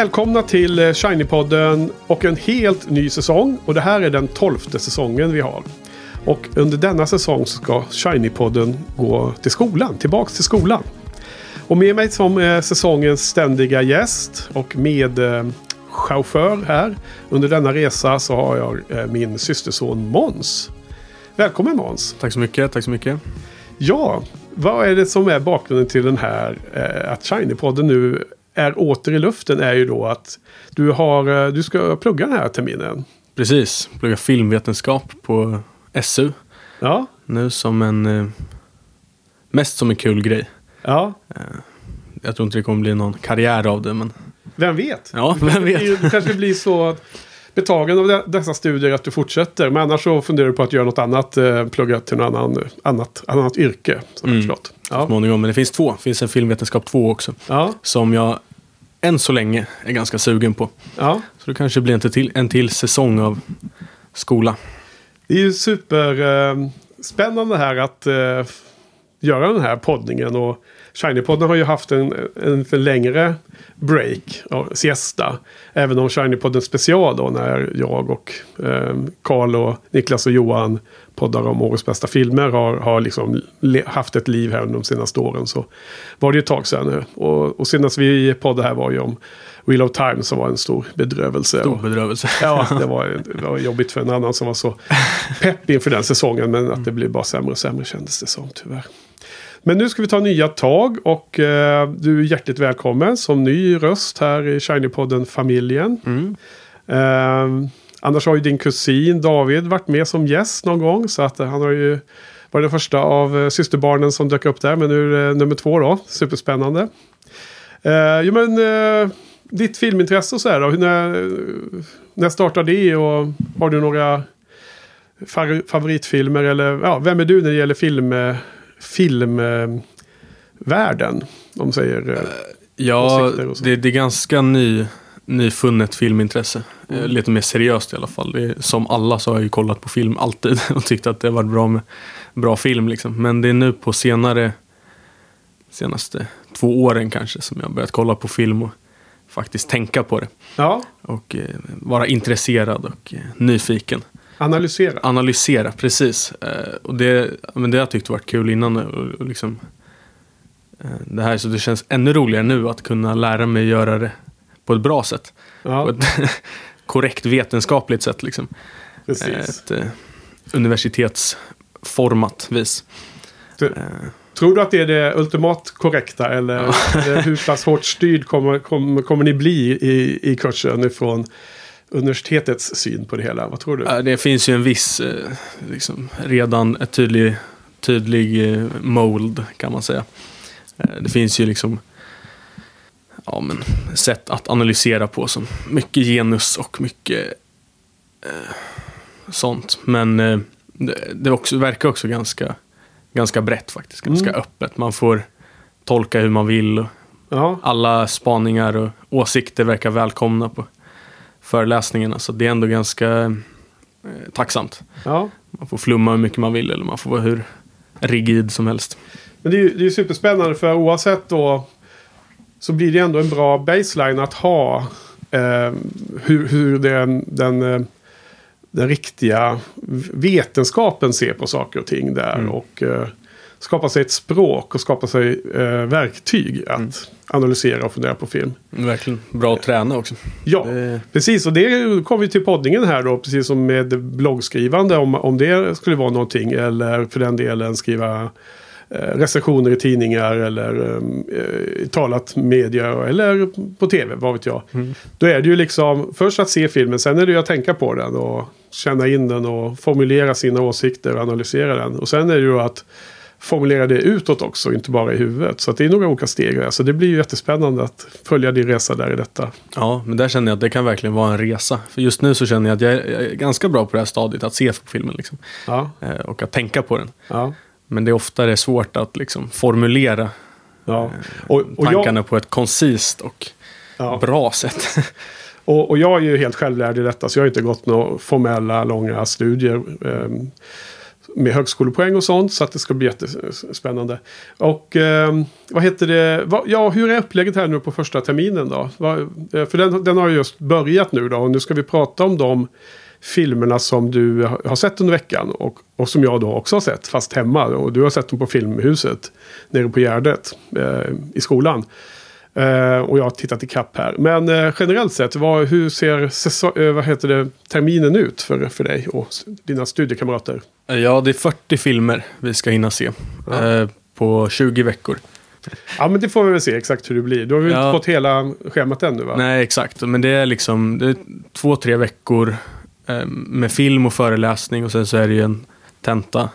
Välkomna till eh, Shiny-podden och en helt ny säsong. Och det här är den tolfte säsongen vi har. Och under denna säsong ska Shiny-podden gå till skolan, tillbaks till skolan. Och med mig som säsongens ständiga gäst och med eh, chaufför här under denna resa så har jag eh, min systerson Måns. Välkommen Måns! Tack så mycket, tack så mycket. Ja, vad är det som är bakgrunden till den här att Shiny-podden nu är åter i luften är ju då att du, har, eh, du ska plugga den här terminen. Precis, plugga filmvetenskap på SU. Ja. Nu som en... eh, Mest som en kul grej. Ja, Jag tror inte det kommer bli någon karriär av det, men... vem vet? Ja, vem vet? Det kanske blir så betagen av de- dessa studier att du fortsätter. Men annars så funderar du på att göra något annat. Eh, plugga till något annan, annat, annat yrke. Som Mm. förstått. Så Ja. småningom. Men det finns två. Det finns en filmvetenskap 2 också. Ja. Som jag än så länge är ganska sugen på. ja. Så det kanske blir en till, en till säsong av skola. Det är ju superspännande eh, här att eh, göra den här poddningen. Och Shiny-podden har ju haft en, en för längre break, ja, siesta. Även om Shiny-podden special då när jag och eh, Karl och Niklas och Johan poddar om årets bästa filmer har, har liksom haft ett liv här under de senaste åren. Så var det ju ett tag sedan nu. Och, och senast vi poddade här var ju om Wheel of Time som var en stor bedrövelse. Stor Och- bedrövelse. Ja, det var, det var jobbigt för en annan som var så pepp inför den säsongen. Men att det blev bara sämre och sämre kändes det som tyvärr. Men nu ska vi ta nya tag och eh, du är hjärtligt välkommen som ny röst här i Shiny-podden-familjen. Mm. Eh, annars har ju din kusin David varit med som gäst någon gång. Så att eh, han har ju varit den första av eh, systerbarnen som dök upp där. Men nu är det nummer två då. Superspännande. Eh, jo men eh, ditt filmintresse och så här då. När, när startade det och har du några favoritfilmer eller ja, vem är du när det gäller film, eh, filmvärlden? man säger. eh, Ja, det, det är ganska ny, nyfunnet filmintresse. Eh, Lite mer seriöst i alla fall. Är, som alla så har jag ju kollat på film alltid och tyckt att det har varit bra med bra film. Liksom. Men det är nu på senare, senaste två åren kanske som jag har börjat kolla på film och faktiskt tänka på det. Ja, Och eh, vara intresserad och eh, nyfiken. Analysera. Analysera, precis. Eh, och det, men det har jag tyckt varit kul innan. Och, och liksom, eh, det här så det känns ännu roligare nu att kunna lära mig göra det på ett bra sätt. På Ja, ett korrekt vetenskapligt sätt. Liksom. Eh, precis. Ett eh, universitetsformat vis. Du, Eh, tror du att det är det ultimat korrekta eller, eller hur pass hårt styrd kommer, kommer, kommer ni bli i, i kursen ifrån universitetets syn på det hela? Vad tror du? Det finns ju en viss, eh, liksom, redan ett tydlig, tydlig eh, mold kan man säga. Eh, Det finns ju liksom ja, men, sätt att analysera på som mycket genus och mycket eh, sånt. Men eh, det, också, verkar också ganska, ganska brett faktiskt, ganska Mm. öppet. Man får tolka hur man vill. Och Ja, alla spaningar och åsikter verkar välkomna på föreläsningarna. Så det är ändå ganska eh, tacksamt. ja. Man får flumma hur mycket man vill eller man får vara hur rigid som helst. Men det är ju det är superspännande för oavsett då så blir det ändå en bra baseline att ha eh, hur, hur den, den, eh, den riktiga vetenskapen ser på saker och ting där. Mm. Och eh, skapa sig ett språk och skapa sig eh, verktyg att Mm. analysera och fundera på film. Verkligen bra att träna också. Ja, Det, precis. Och det kommer vi till poddningen här då. Precis som med bloggskrivande. Om, om det skulle vara någonting. Eller för den delen skriva eh, recensioner i tidningar. Eller eh, talat media. Eller på tv. Vad vet jag. Mm. Då är det ju liksom först att se filmen. Sen är det ju att tänka på den. Och känna in den. Och formulera sina åsikter och analysera den. Och sen är det ju att formulera det utåt också, inte bara i huvudet. Så det är några olika steg där. Så det blir ju jättespännande att följa din resa där i detta. Ja, men där känner jag att det kan verkligen vara en resa. För just nu så känner jag att jag är, ganska bra på det här stadiet, att se på filmen liksom. Ja, Eh, och att tänka på den. ja, Men det är oftare svårt att liksom formulera ja. Och, och, tankarna jag, på ett koncist och bra sätt. och, och jag är ju helt självlärd i detta, så jag har inte gått några formella långa studier. Med högskolepoäng och sånt. Så att det ska bli jättespännande. Och eh, vad heter det? Va, ja, hur är upplägget här nu på första terminen då? Va, eh, för den, den har ju just börjat nu då. Och nu ska vi prata om de filmerna som du har sett under veckan. Och, och som jag då också har sett, fast hemma. Och du har sett dem på Filmhuset nere på Gärdet eh, i skolan. Eh, och jag har tittat i kapp här. Men eh, generellt sett, vad, hur ser säsong, eh, vad heter det, terminen ut för, för dig och dina studiekamrater? ja, det är 40 filmer vi ska hinna se. Ja. På 20 veckor. Ja, men det får vi väl se exakt hur det blir. Du har väl Ja. inte fått hela schemat ännu va? Nej, exakt. Men det är liksom det är två, tre veckor med film och föreläsning och sen så är det ju en tenta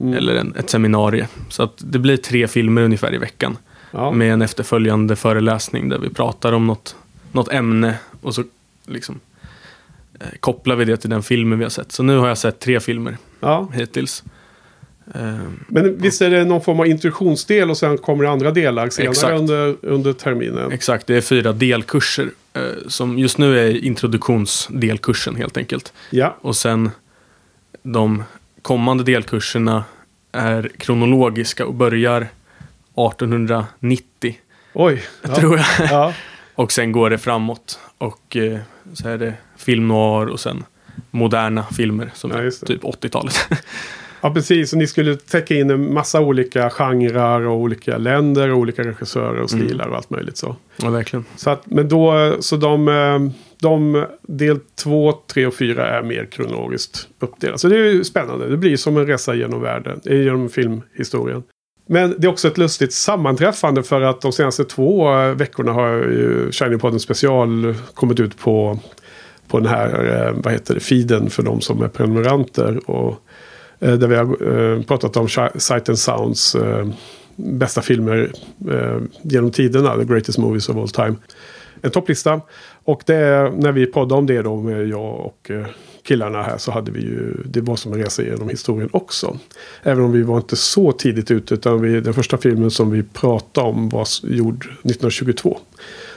Mm. eller en, ett seminarium. Så att det blir tre filmer ungefär i veckan. Ja. Med en efterföljande föreläsning där vi pratar om något, något ämne och så liksom eh, kopplar vi det till den filmen vi har sett. Så nu har jag sett tre filmer ja. hittills. Eh, Men visst är det någon form av introduktionsdel och sen kommer det andra delar senare Exakt. under, under terminen? Exakt, det är fyra delkurser. Eh, som just nu är introduktionsdelkursen helt enkelt. Ja, Och sen de kommande delkurserna är kronologiska och börjar 1890 oj. Ja. tror jag. Ja. Och sen går det framåt. Och eh, så är det film noir och sen moderna filmer som Ja, är typ 80-talet. ja, precis. Och ni skulle täcka in en massa olika genrer och olika länder och olika regissörer och Mm. stilar och allt möjligt så. ja, verkligen. Så, att, men då, så de, eh, de del två, tre och fyra är mer kronologiskt uppdelade. Så det är ju spännande. Det blir som en resa genom världen, eh, genom filmhistorien. Men det är också ett lustigt sammanträffande för att de senaste två eh, veckorna har ju Shiny-podden special kommit ut på, på den här, eh, vad heter det, feeden för de som är prenumeranter. Och, eh, där vi har pratat om Sight and Sounds bästa filmer genom tiderna, The Greatest Movies of All Time. En topplista. Och det, är- när vi poddar om det då med jag och killarna här så hade vi ju, det var som en resa genom historien också. Även om vi var inte så tidigt ute utan vi, den första filmen som vi pratade om var gjord 1922.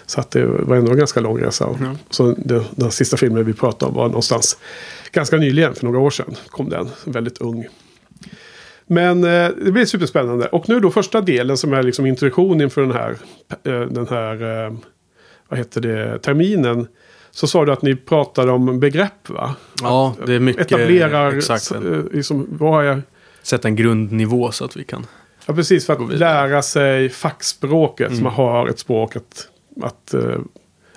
Så att det var ändå en ganska lång resa. Ja. Så den, den sista filmen vi pratade om var någonstans ganska nyligen, för några år sedan kom den. Väldigt ung. Men eh, det blir superspännande. Och nu då första delen som är liksom introduktion inför den här, eh, den här eh, vad heter det, terminen. Så sa du att ni pratade om begrepp va? Ja, det är mycket... Etablerar, Exakt. eh, liksom, vad är, Sätta en grundnivå så att vi kan... ja precis för att lära sig fackspråket. Så man har ett språk att, att eh,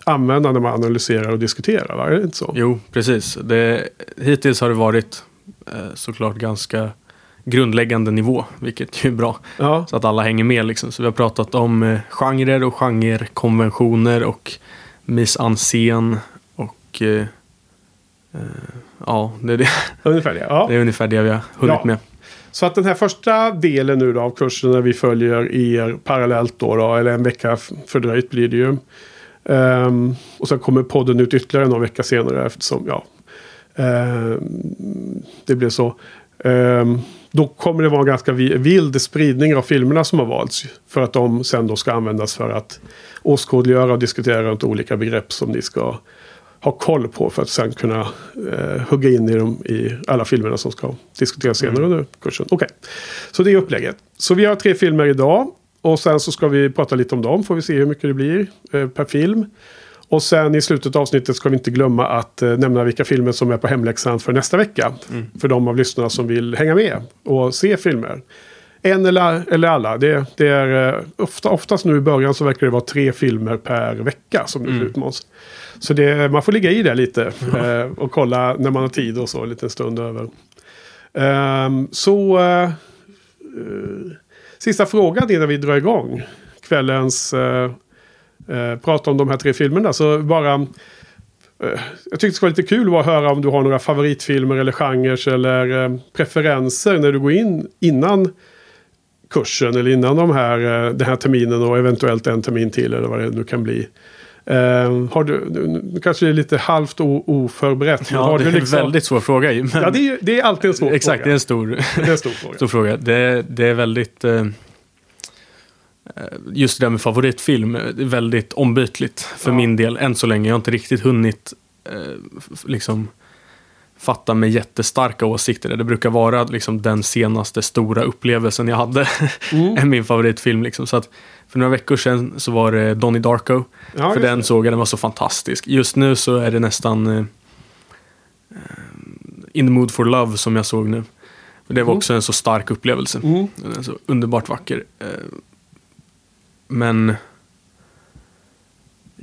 använda när man analyserar och diskuterar. Va? Är det inte så? Jo, precis. Det, hittills har det varit eh, såklart ganska grundläggande nivå, vilket ju är bra. Ja, Så att alla hänger med liksom. Så vi har pratat om eh, genrer och genrekonventioner och mise en scène och eh, eh, ja, det är, det. ungefär det. Ja. det är ungefär det vi har hunnit Ja. med. Så att den här första delen nu då av kursen när vi följer er parallellt då, då eller en vecka fördröjt blir det ju. Ehm, och sen kommer podden ut ytterligare någon vecka senare eftersom ja, ehm, det blev så. Ehm, då kommer det vara en ganska vi- vild spridning av filmerna som har valts. För att de sen då ska användas för att åskådliggöra och diskutera runt olika begrepp som ni ska ha koll på för att sen kunna eh, hugga in i, dem, i alla filmerna som ska diskuteras senare under kursen. Okej, så det är upplägget. Så vi har tre filmer idag och sen så ska vi prata lite om dem. Får vi se hur mycket det blir eh, per film. Och sen i slutet av avsnittet ska vi inte glömma att eh, nämna vilka filmer som är på hemläxan för nästa vecka. För de av lyssnarna som vill hänga med och se filmer. En eller, eller alla. Det, det är eh, ofta, oftast nu i början så verkar det vara tre filmer per vecka som det ser ut Måns. Så det, man får ligga i det lite eh, och kolla när man har tid och så en liten stund över. Ehm, så eh, eh, sista frågan innan vi drar igång kvällens eh, eh, prata om de här tre filmerna. Så bara eh, jag tyckte det skulle vara lite kul att höra om du har några favoritfilmer eller genrer eller eh, preferenser när du går in innan kursen eller innan de här, eh, den här terminen och eventuellt en termin till eller vad det nu kan bli. Eh, har du, nu kanske det är lite halvt oförberett. Ja, har det du är liksom, en väldigt svår fråga. Men, Ja, det är, det är alltid en svår exakt, det är fråga. en stor, Det är en stor fråga. stor fråga. Det, det är väldigt... Eh, just det där med favoritfilm, eh, är väldigt ombytligt för Ja. min del än så länge. Jag har inte riktigt hunnit eh, liksom fatta med jättestarka åsikter. Det brukar vara liksom den senaste stora upplevelsen jag hade. Mm. är min favoritfilm. Liksom. Så att för några veckor sedan så var det Donnie Darko. Ja, för den det. såg jag, den var så fantastisk. Just nu så är det nästan eh, eh, In the Mood for Love som jag såg nu. Det var Mm. också en så stark upplevelse. Mm. Så underbart vacker. Eh, Men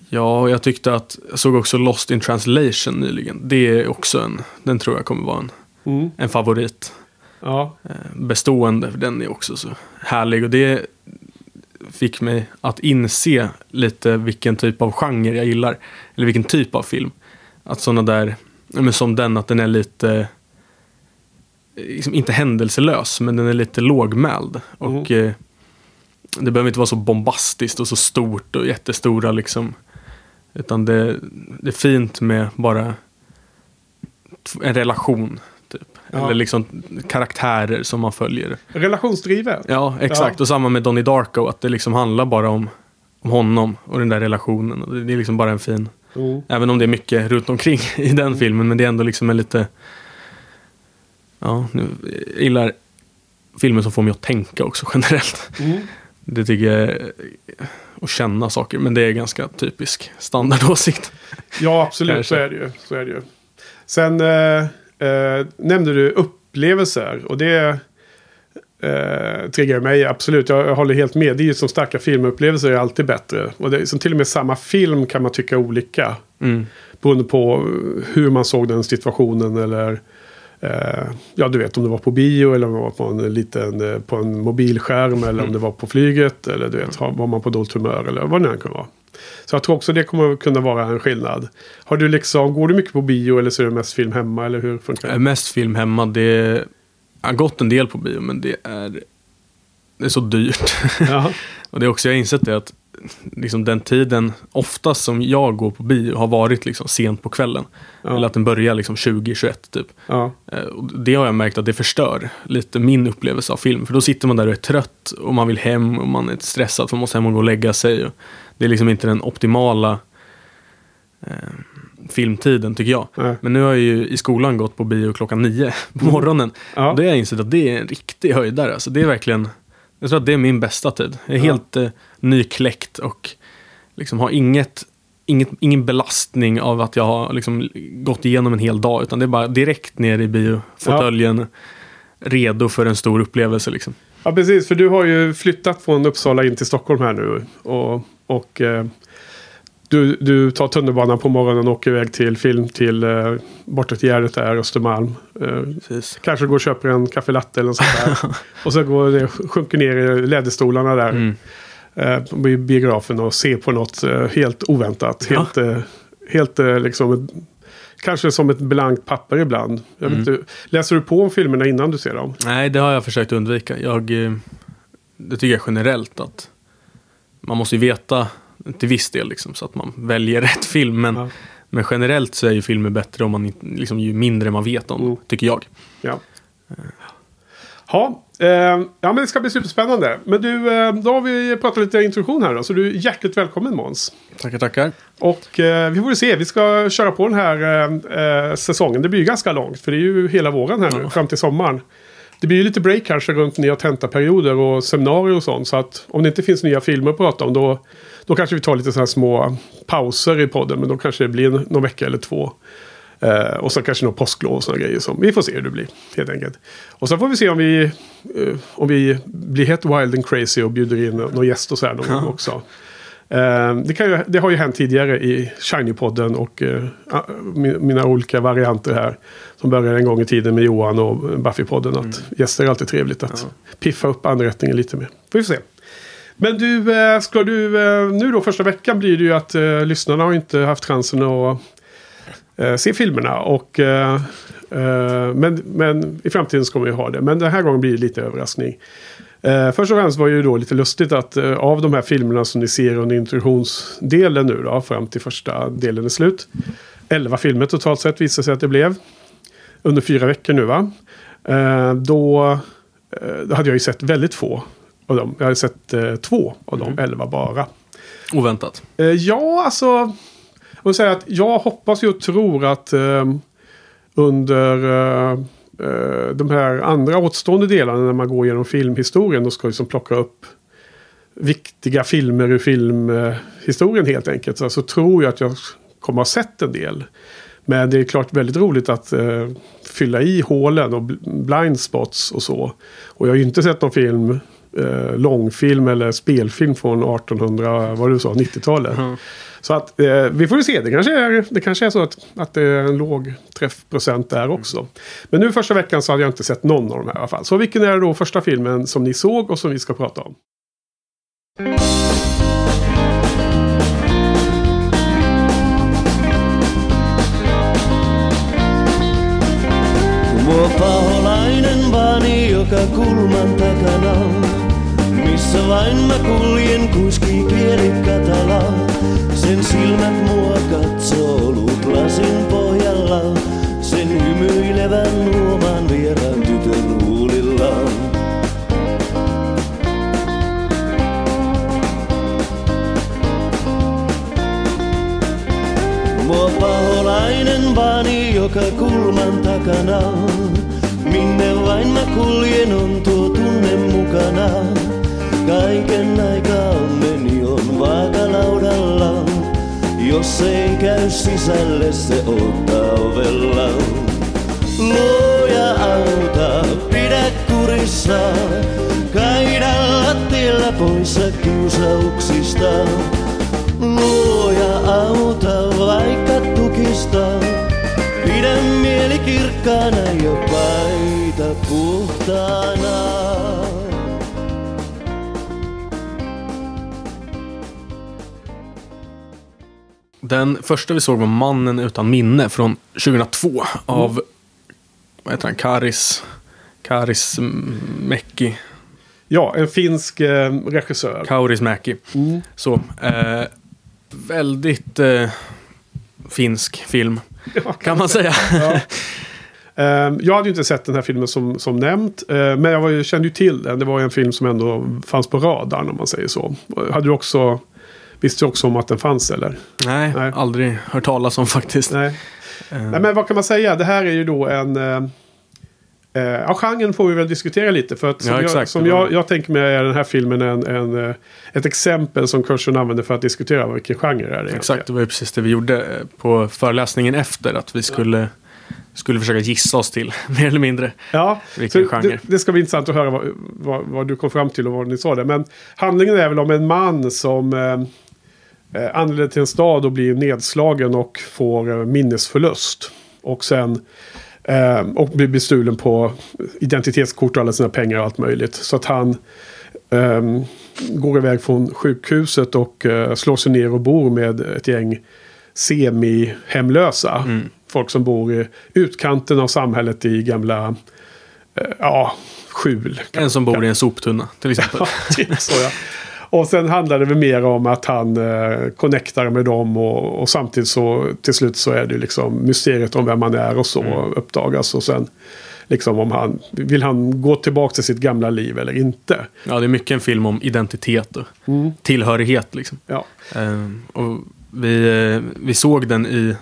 Ja, jag tyckte att jag såg också Lost in translation nyligen. Det är också en, den tror jag kommer vara en, Mm. en favorit. Ja. Eh, bestående. för Den är också så härlig. Och det fick mig att inse lite vilken typ av genre jag gillar. Eller vilken typ av film. Att sådana där, men som den, att den är lite, eh, liksom inte händelselös, men den är lite lågmäld. Och eh, det behöver inte vara så bombastiskt och så stort och jättestora liksom. Utan det, det är fint med bara en relation. Typ. Ja. Eller liksom karaktärer som man följer. Relationsdrivet. Ja, exakt. Ja. Och samma med Donnie Darko. Att det liksom handlar bara om, om honom och den där relationen. Och det, är liksom bara en fin... Mm. Även om det är mycket runt omkring i den filmen. Men det är ändå liksom en lite... Ja, nu, gillar filmer som får mig att tänka också generellt. Mm. Det tycker jag är att känna saker. Men det är ganska typisk standardåsikt. Ja, absolut. Så är det ju. Så är det ju. Sen eh, eh, nämnde du upplevelser. Och det eh, triggar mig absolut. Jag, jag håller helt med. Det är ju som starka filmupplevelser är alltid bättre. Och det är som till och med samma film kan man tycka olika. Mm. Beroende på hur man såg den situationen eller ja, du vet om det var på bio eller om det var på en liten eh, på en mobilskärm eller om det var på flyget eller du vet, var man på dåligt humör eller vad det nu kan vara. Så jag tror också det kommer kunna vara en skillnad. Har du liksom, går du mycket på bio eller ser du mest film hemma eller hur funkar det? är mest film hemma. Det har gått en del på bio, men det är, det är så dyrt. Och det är också, jag har insett det att liksom den tiden, oftast som jag går på bio, har varit liksom sent på kvällen. Ja. Eller att den börjar liksom 20-21 typ. Ja. Eh, det har jag märkt att det förstör lite min upplevelse av film. För då sitter man där och är trött och man vill hem och man är stressad för man måste hem och gå och lägga sig. Det är liksom inte den optimala eh, filmtiden tycker jag. Nej. Men nu har jag ju i skolan gått på bio klockan nio på morgonen. Ja. Och det har jag insett att det är en riktig höjdare. Alltså det är verkligen, jag tror att det är min bästa tid. Jag är Ja. helt eh, nykläckt och liksom har inget, inget, ingen belastning av att jag har liksom gått igenom en hel dag. Utan det är bara direkt ner i biofåtöljen. Redo för en stor upplevelse liksom. Ja, precis. För du har ju flyttat från Uppsala in till Stockholm här nu. Och, och eh, du, du tar tunnelbanan på morgonen och åker iväg till film till eh, bortåt Gärdet där, Östermalm. Eh, Precis. kanske går och köper en kaffe latte eller något sånt där. och så går det, sjunker ner i läderstolarna där. Mm. Eh, på biografen och ser på något eh, helt oväntat. Ja. Helt, eh, helt eh, liksom... Ett, kanske som ett blankt papper ibland. Jag vet Mm. inte, läser du på om filmerna innan du ser dem? Nej, det har jag försökt undvika. Jag, eh, det tycker jag generellt att man måste ju veta till viss del liksom, så att man väljer rätt film. Men, Ja. men generellt så är ju filmer bättre om man liksom, ju mindre man vet om Mm. tycker jag. Ja. Ja, eh, ja, men det ska bli superspännande. Men du, eh, då har vi pratat lite introduktion här då. Så du är hjärtligt välkommen Måns. Tackar, tackar. Och eh, vi får se, vi ska köra på den här eh, eh, säsongen. Det blir ju ganska långt, för det är ju hela våren här nu, Ja. fram till sommaren. Det blir ju lite break kanske runt nya tentaperioder och seminarier och sånt. Så att om det inte finns nya filmer att prata om då, då kanske vi tar lite sådana här små pauser i podden. Men då kanske det blir någon vecka eller två. Eh, och så kanske någon påsklov och sådana grejer. Som, vi får se hur det blir helt enkelt. Och så får vi se om vi, eh, om vi blir helt wild and crazy och bjuder in någon gäst och så här någon gång också. Eh, det, kan ju, det har ju hänt tidigare i Shiny-podden och eh, mi- mina olika varianter här. Som började en gång i tiden med Johan och Buffy-podden. Att gäster är alltid trevligt att piffa upp anrättningen lite mer. Får vi se. Men du, eh, ska du, eh, nu då första veckan blir det ju att eh, lyssnarna har inte haft chansen att eh, se filmerna. Och, eh, eh men, men i framtiden ska vi ha det. Men den här gången blir det lite överraskning. Först och främst var det ju då lite lustigt att av de här filmerna som ni ser under introduktionsdelen nu då, fram till första delen är slut. 11 filmer totalt sett visade sig att det blev. Under fyra veckor nu va. Då, då hade jag ju sett väldigt få av dem. Jag hade sett eh, två av de 11 bara. Oväntat. Eh, ja, alltså. Jag vill säga att jag hoppas ju och tror att eh, under eh, eh, de här andra återstående delarna när man går igenom filmhistorien och ska liksom plocka upp viktiga filmer ur filmhistorien helt enkelt. Så, så tror jag att jag kommer ha sett en del. Men det är klart väldigt roligt att eh, fylla i hålen och bl- blind spots och så. Och jag har ju inte sett någon film, eh, långfilm eller spelfilm från 1800, vad du sa, 90-talet. Mm. Så att eh, vi får ju se, det kanske är, det kanske är så att, att det är en låg träffprocent där också. Men nu första veckan så hade jag inte sett någon av de här i alla fall. Så vilken är då första filmen som ni såg och som vi ska prata om? Mua paholainen joka kulman takana. Missä vain mä kuljen kuski kieli katala. Sen silmät mua katsoo luut lasin pohjalla. Sen hymyilevän luomaan vieraan tytön huulillaan. Mua paholainen vaani joka kulman takana. Minne vain mä kuljen on tuo tunne mukana. Kaiken aikaa onneni on vaakalaudalla. Jos ei käy sisälle se ottaa ovella. Luoja auta, pidä kurissa. Kaida lattialla poissa kiusauksista. Luoja auta vaikka tukista. Pidä mieli kirkkaana ja paita puhtaana. Den första vi såg var Mannen utan minne från 2002 av vad heter han? Karis, Karis mm, Mäki. Ja, en finsk eh, regissör. Kauris Mäki. Så, eh, väldigt eh, finsk film Ja, kan man säga. Ja. Ehm, jag hade ju inte sett den här filmen som, som nämnt. eh, men jag var, kände ju till den. Det var en film som ändå fanns på radarn om man säger så. Hade du också... Visste du också om att den fanns eller? Nej, Nej. aldrig hört talas om faktiskt. Nej. Eh, Nej men vad kan man säga? Det här är ju då en... Eh, eh, ja, genren får vi väl diskutera lite. För att som, Ja, jag, som jag, jag tänker mig är den här filmen en, en, ett exempel som kursen använder för att diskutera vilken genre det är. Exakt, det var ju precis det vi gjorde på föreläsningen efter. Att vi skulle, skulle försöka gissa oss till, mer eller mindre. Ja, Vilken genre. det, det ska bli intressant att höra vad, vad, vad du kom fram till och vad ni sa där. Men handlingen är väl om en man som eh, eh, anländer till en stad och blir nedslagen och får eh, minnesförlust. Och sen eh, och blir bestulen på identitetskort och alla sina pengar och allt möjligt. Så att han eh, går iväg från sjukhuset och eh, slår sig ner och bor med ett gäng semi-hemlösa. Mm. Folk som bor i utkanten av samhället i gamla eh, ja, skjul. En som bor i en soptunna till exempel. Ja, så ja. Och sen handlar det väl mer om att han eh, connectar med dem och, och samtidigt så till slut så är det liksom mysteriet om vem han är och så uppdagas. Och sen liksom om han vill han gå tillbaka till sitt gamla liv eller inte. Ja, det är mycket en film om identitet och tillhörighet. Liksom. Ja, Eh, och vi, eh, vi såg den i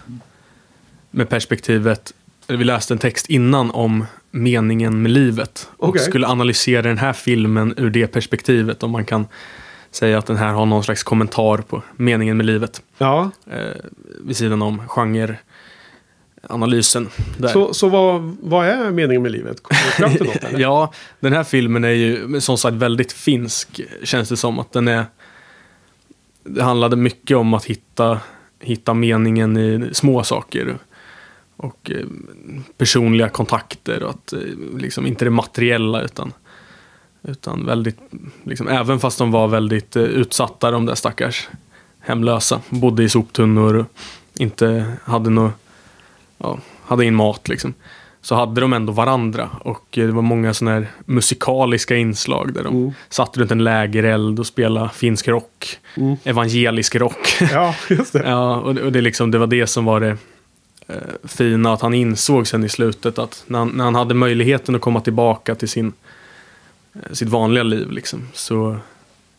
med perspektivet, vi läste en text innan om meningen med livet. Och Okej. skulle analysera den här filmen ur det perspektivet. Om man kan säga att den här har någon slags kommentar på meningen med livet. ja. Eh, vid sidan om genreanalysen. Där. Så, så vad, vad är meningen med livet? Kommer fram till något? Eller? Ja, den här filmen är ju som sagt väldigt finsk. Känns det som att den är. Det handlade mycket om att hitta, hitta meningen i små saker. Och eh, personliga kontakter och att eh, liksom inte det materiella utan utan väldigt, liksom, även fast de var väldigt eh, utsatta de där stackars hemlösa. Bodde i soptunnor och inte hade något, ja, hade ingen mat liksom. så hade de ändå varandra. Och eh, det var många sådana här musikaliska inslag där de Mm. satt runt en lägereld och spelade finsk rock. Mm. Evangelisk rock. Ja, just det. ja, och, det- och det, liksom, det var det som var det eh, fina. Att han insåg sen i slutet att när han, när han hade möjligheten att komma tillbaka till sin, sitt vanliga liv. Liksom, så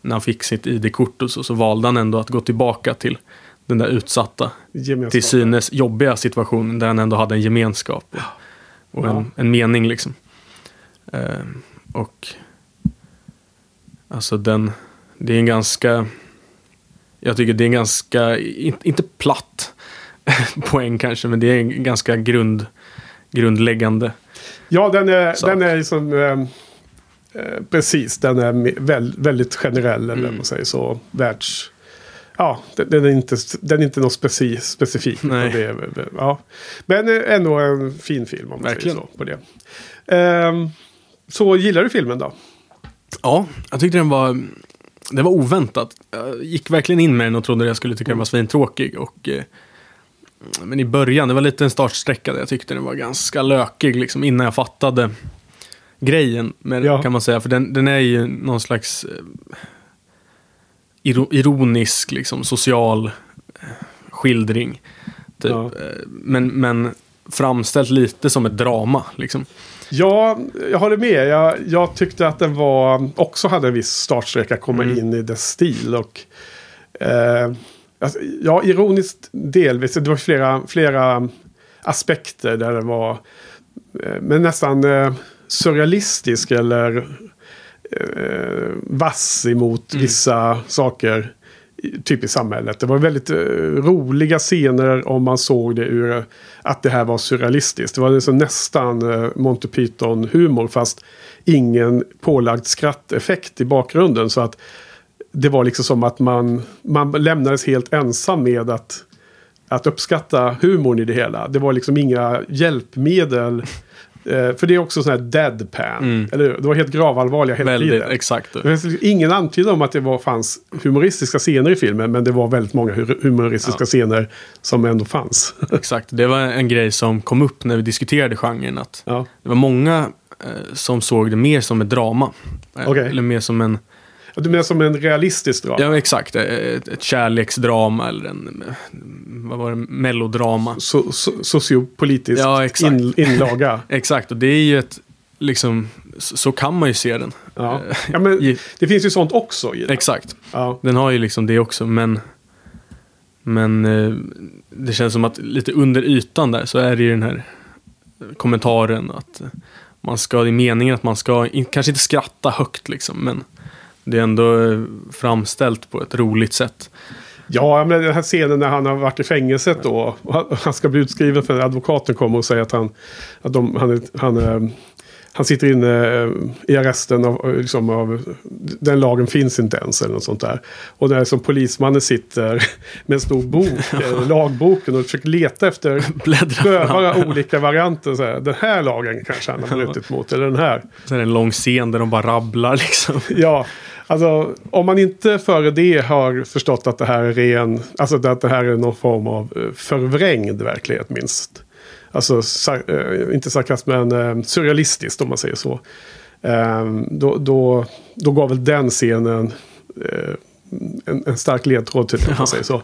när han fick sitt ID-kort och så, så valde han ändå att gå tillbaka till den där utsatta till synes jobbiga situationen där han ändå hade en gemenskap och, och en, en mening liksom. Ehm, och alltså den, det är en ganska, jag tycker det är en ganska, in, inte platt poäng kanske, men det är en ganska grund, grundläggande. Ja, den är, sak. den är liksom... Eh, precis, den är väldigt generell, eller Mm. man säger så. Världs... Ja, den, är inte, den är inte något speci, specifikt. Det ja. Men eh, ändå en fin film om man Verkligen. säger så. På det. Ehm, så gillar du filmen då? Ja, jag tyckte den var, det var oväntat. Jag gick verkligen in med den och trodde jag skulle tycka den var svintråkig. Och, eh, men i början, det var lite en startsträcka där jag tyckte den var ganska lökig liksom, innan jag fattade grejen med Ja. kan man säga. För den, den är ju någon slags eh, iro, ironisk, liksom, social eh, skildring. Typ. Ja. Eh, Men, men framställt lite som ett drama. Liksom. Ja, jag håller med. Jag, jag tyckte att den var, också hade en viss startsträcka komma Mm. in i dess stil. Och, eh, alltså, ja, ironiskt delvis. Det var flera, flera aspekter där den var eh, men nästan eh, surrealistisk eller eh, vass emot Mm. vissa saker. Typ i samhället. Det var väldigt eh, roliga scener om man såg det ur att det här var surrealistiskt. Det var liksom nästan eh, Monty Python-humor fast ingen pålagd skratteffekt i bakgrunden. Så att det var liksom som att man, man lämnades helt ensam med att, att uppskatta humorn i det hela. Det var liksom inga hjälpmedel. Eh, för det är också sån här deadpan. Mm. Eller? Det var helt gravallvarliga hela Väldigt, tiden. exakt. Det liksom ingen antydan om att det var, fanns humoristiska scener i filmen. Men det var väldigt många hu- humoristiska Ja. scener som ändå fanns. Exakt, det var en grej som kom upp när vi diskuterade genren. Att ja. det var många eh, som såg det mer som ett drama. Eh, Okej. Eller mer som en, Du menar som en realistisk drama? ja exakt, ett, ett kärleksdrama eller en, vad var det, melodrama. So, so, sociopolitisk Ja, exakt. in, inlaga. Exakt, och det är ju ett, liksom, så, kan man ju se den. Ja. Eh, Ja, men det finns ju sånt också i den. Exakt, Ja. den har ju liksom det också, men men eh, det känns som att lite under ytan där så är det ju den här kommentaren att man ska, det är meningen att man ska, kanske inte skratta högt liksom, men det är ändå eh, framställt på ett roligt sätt. Ja, men den här scenen när han har varit i fängelset då. han- ska bli utskriven för advokaten kommer och säger att han, att de, han, han, eh, han sitter inne eh, i arresten av, liksom av, den lagen finns inte ens eller något sånt där. Och där som polismannen sitter med en stor bok, lagboken och försöker leta efter pröva olika varianter. Så här, den här lagen kanske han har brutit mot, eller den här. Så är det en lång scen där de bara rabblar liksom. Ja, alltså om man inte före det har förstått att det här är ren, alltså att det här är någon form av eh, förvrängd verklighet minst. Alltså sar- eh, inte sarkasm men eh, surrealistiskt om man säger så. Eh, då, då, då gav väl den scenen en, en stark ledtråd till det, om man säger så.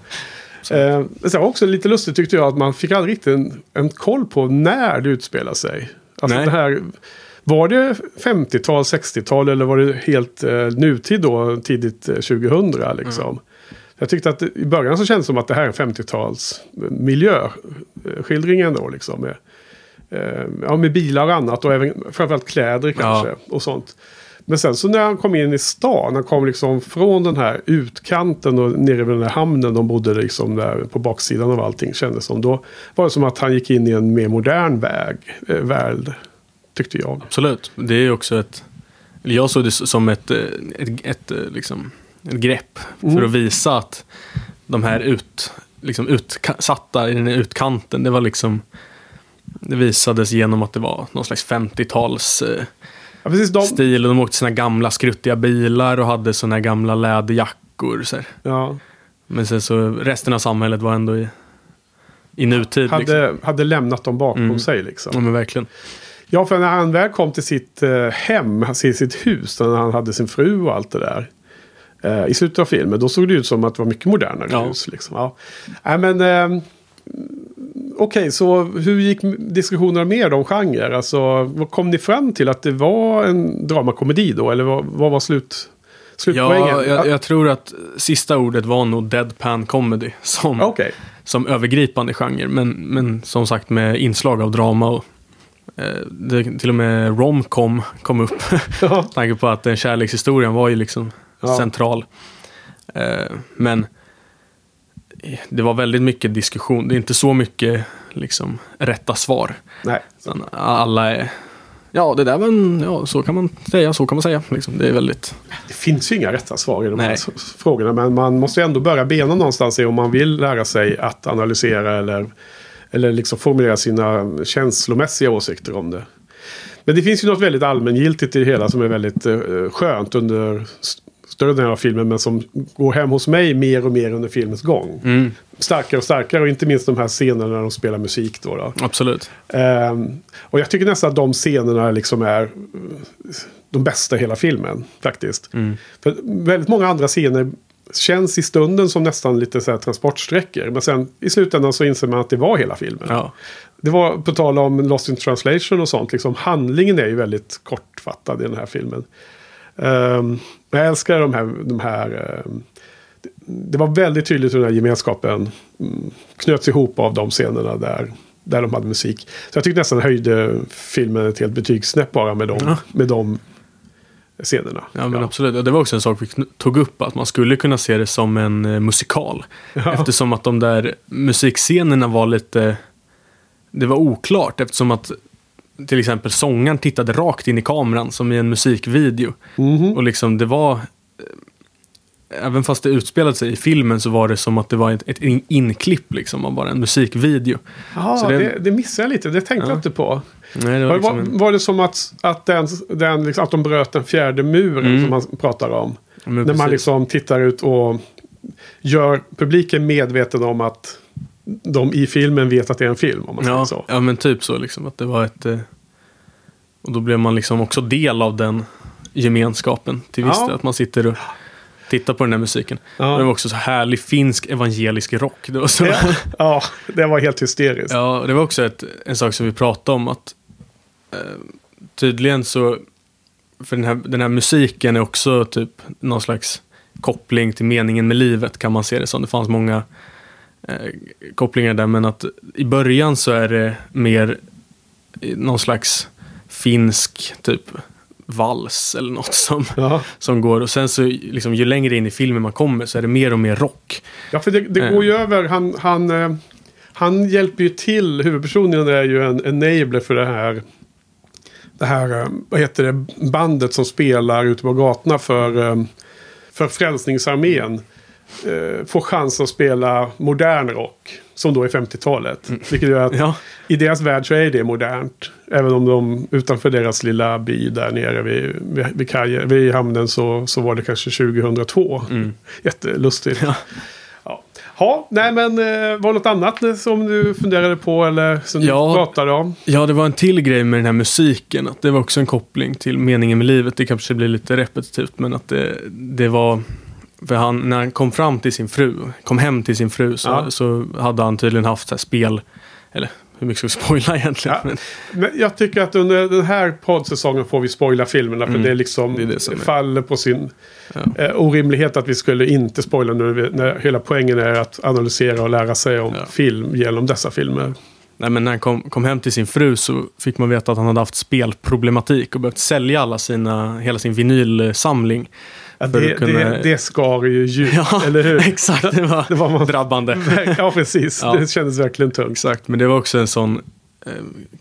Eh, det var också lite lustigt tyckte jag att man fick aldrig riktigt en, en koll på när det utspelar sig. Alltså Nej. det här, var det 50-tal, 60-tal eller var det helt eh, nutid då, tidigt eh, 2000 liksom? Jag tyckte att i början så kändes det som att det här är en 50-tals miljöskildringen då liksom. Med, eh, ja, med bilar och annat och även framförallt kläder kanske och sånt. Men sen så när han kom in i stan, han kom liksom från den här utkanten och nere vid den här hamnen de bodde liksom där på baksidan av allting kändes som. Då var det som att han gick in i en mer modern väg, eh, värld, tyckte jag. Absolut. Det är också ett... Jag såg det som ett, eh, ett, ett, eh, liksom, ett grepp Mm. för att visa att de här ut, liksom utsatta i den här utkanten, det var liksom... Det visades genom att det var någon slags 50-tals eh, Ja, precis, de, stil och de åkte sina gamla skruttiga bilar och hade såna här gamla läderjackor. Så ja, Men sen så resten av samhället var ändå i i nutid. Liksom. hade, hade lämnat dem bakom Mm. sig. Liksom. Ja, men verkligen. Ja, för när han väl kom till sitt eh, hem, till sitt hus, när han hade sin fru och allt det där. Eh, I slutet av filmen, då såg det ut som att det var mycket modernare Ja. hus. Liksom. Ja. Nej, men... Eh, Okej, så hur gick diskussionerna mer om genre? Alltså, vad kom ni fram till? Att det var en dramakomedi då? Eller vad, vad var slut, slutpoängen? Ja, jag, jag tror att sista ordet var nog deadpan comedy som, Okej. som övergripande genre. Men, men som sagt med inslag av drama och det, till och med romcom kom upp. Ja. Tanke på att den kärlekshistorien var ju liksom Ja. central. Eh, men eh, det var väldigt mycket diskussion. Det är inte så mycket liksom rätta svar. Nej. Utan alla är Ja, det där var en, ja, så kan man säga, så kan man säga. Liksom, det är väldigt, Det finns ju inga rätta svar i de här Nej. s- frågorna. Men man måste ändå börja bena någonstans i om man vill lära sig att analysera eller, eller liksom formulera sina känslomässiga åsikter om det. Men det finns ju något väldigt allmängiltigt i det hela som är väldigt eh, skönt under st- större delen av filmen. Men som går hem hos mig mer och mer under filmens gång. mm, Starkare och starkare och inte minst de här scenerna när de spelar musik då. då. absolut. Ehm, och jag tycker nästan att de scenerna liksom är eh, de bästa i hela filmen. Faktiskt. Mm. För väldigt många andra scener känns i stunden som nästan lite så här transportsträckor. Men sen i slutändan så inser man att det var hela filmen. Ja. Det var på tal om Lost in translation och sånt. Liksom, handlingen är ju väldigt kortfattad i den här filmen. Ehm, jag älskar de här... De här det- det var väldigt tydligt hur den här gemenskapen mm, knöts ihop av de scenerna där, där de hade musik. Så jag tyckte nästan höjde filmen ett helt betygssnäpp bara med de, Ja. med de scenerna. Ja, men absolut. Och det var också en sak vi tog upp, att man skulle kunna se det som en eh, musikal. Ja. Eftersom att de där musikscenerna var lite... Det var oklart eftersom att till exempel sångaren tittade rakt in i kameran som i en musikvideo. Mhm. Och liksom det var... Även fast det utspelade sig i filmen så var det som att det var ett, ett in- inklipp liksom av bara en musikvideo. Ja, Så det, det- det, missade jag lite. Det tänkte Ja. jag inte på. Nej, det Var, liksom var, var det som att, att, den, den, liksom, att de bröt den fjärde muren Mm. som man pratar om? men När man precis. liksom tittar ut och gör publiken medveten om att de i filmen vet att det är en film. Om man säger Ja, så. ja, men typ så liksom. Att det var ett... eh, Och då blev man liksom också del av den gemenskapen till viss Ja. Att man sitter och tittar på den här musiken. Ja. Det var också så härlig finsk evangelisk rock. Det var, så, Ja, ja. ja, det var helt hysteriskt. det var också ett, en sak som vi pratade om. att eh, Tydligen så... För den här, den här musiken är också typ någon slags koppling till meningen med livet kan man se det som. Det fanns många eh, kopplingar där. Men att i början så är det mer någon slags finsk typ vals eller något som, Ja. som går. Och sen så liksom, ju längre in i filmen man kommer så är det mer och mer rock. Ja, för det, det Eh. går ju över. Han, han, eh, han hjälper ju till. Huvudpersonen är ju en enabler för det här. Det här, eh, vad heter det, bandet som spelar ute på gatorna för, för Frälsningsarmén. Får chans att spela modern rock. Som då är 50-talet. Vilket gör att Ja, i deras värld så är det modernt. Även om de utanför deras lilla by där nere vid, vid, vid, kajen, vid hamnen så, så var det kanske 2002. Jättelustigt. Ja. Ja. Ja, nej men eh, var det något annat som du funderade på eller som Ja. du pratade om? Ja, det var en till grej med den här musiken. Att det var också en koppling till meningen med livet. Det kanske blir lite repetitivt, men att det, det var... För han, när han kom fram till sin fru, kom hem till sin fru, så, Ja. så hade han tydligen haft så spel... Eller hur mycket ska vi spoila egentligen? Ja. Men, jag tycker att under den här poddsäsongen får vi spoila filmerna. För Mm. det är liksom Det är det faller på sin Ja. eh, orimlighet att vi skulle inte spoila nu. När hela poängen är att analysera och lära sig om Ja. film genom dessa filmer. nej, men när han kom, kom hem till sin fru så fick man veta att han hade haft spelproblematik och behövt sälja alla sina, hela sin vinylsamling. Ja, det, kunna- det, det skar ju djupt, Ja, eller hur? exakt. Det var, Det var man- drabbande. Ja, precis. Ja. Det kändes verkligen tungt. Exakt, men det var också en sån... eh,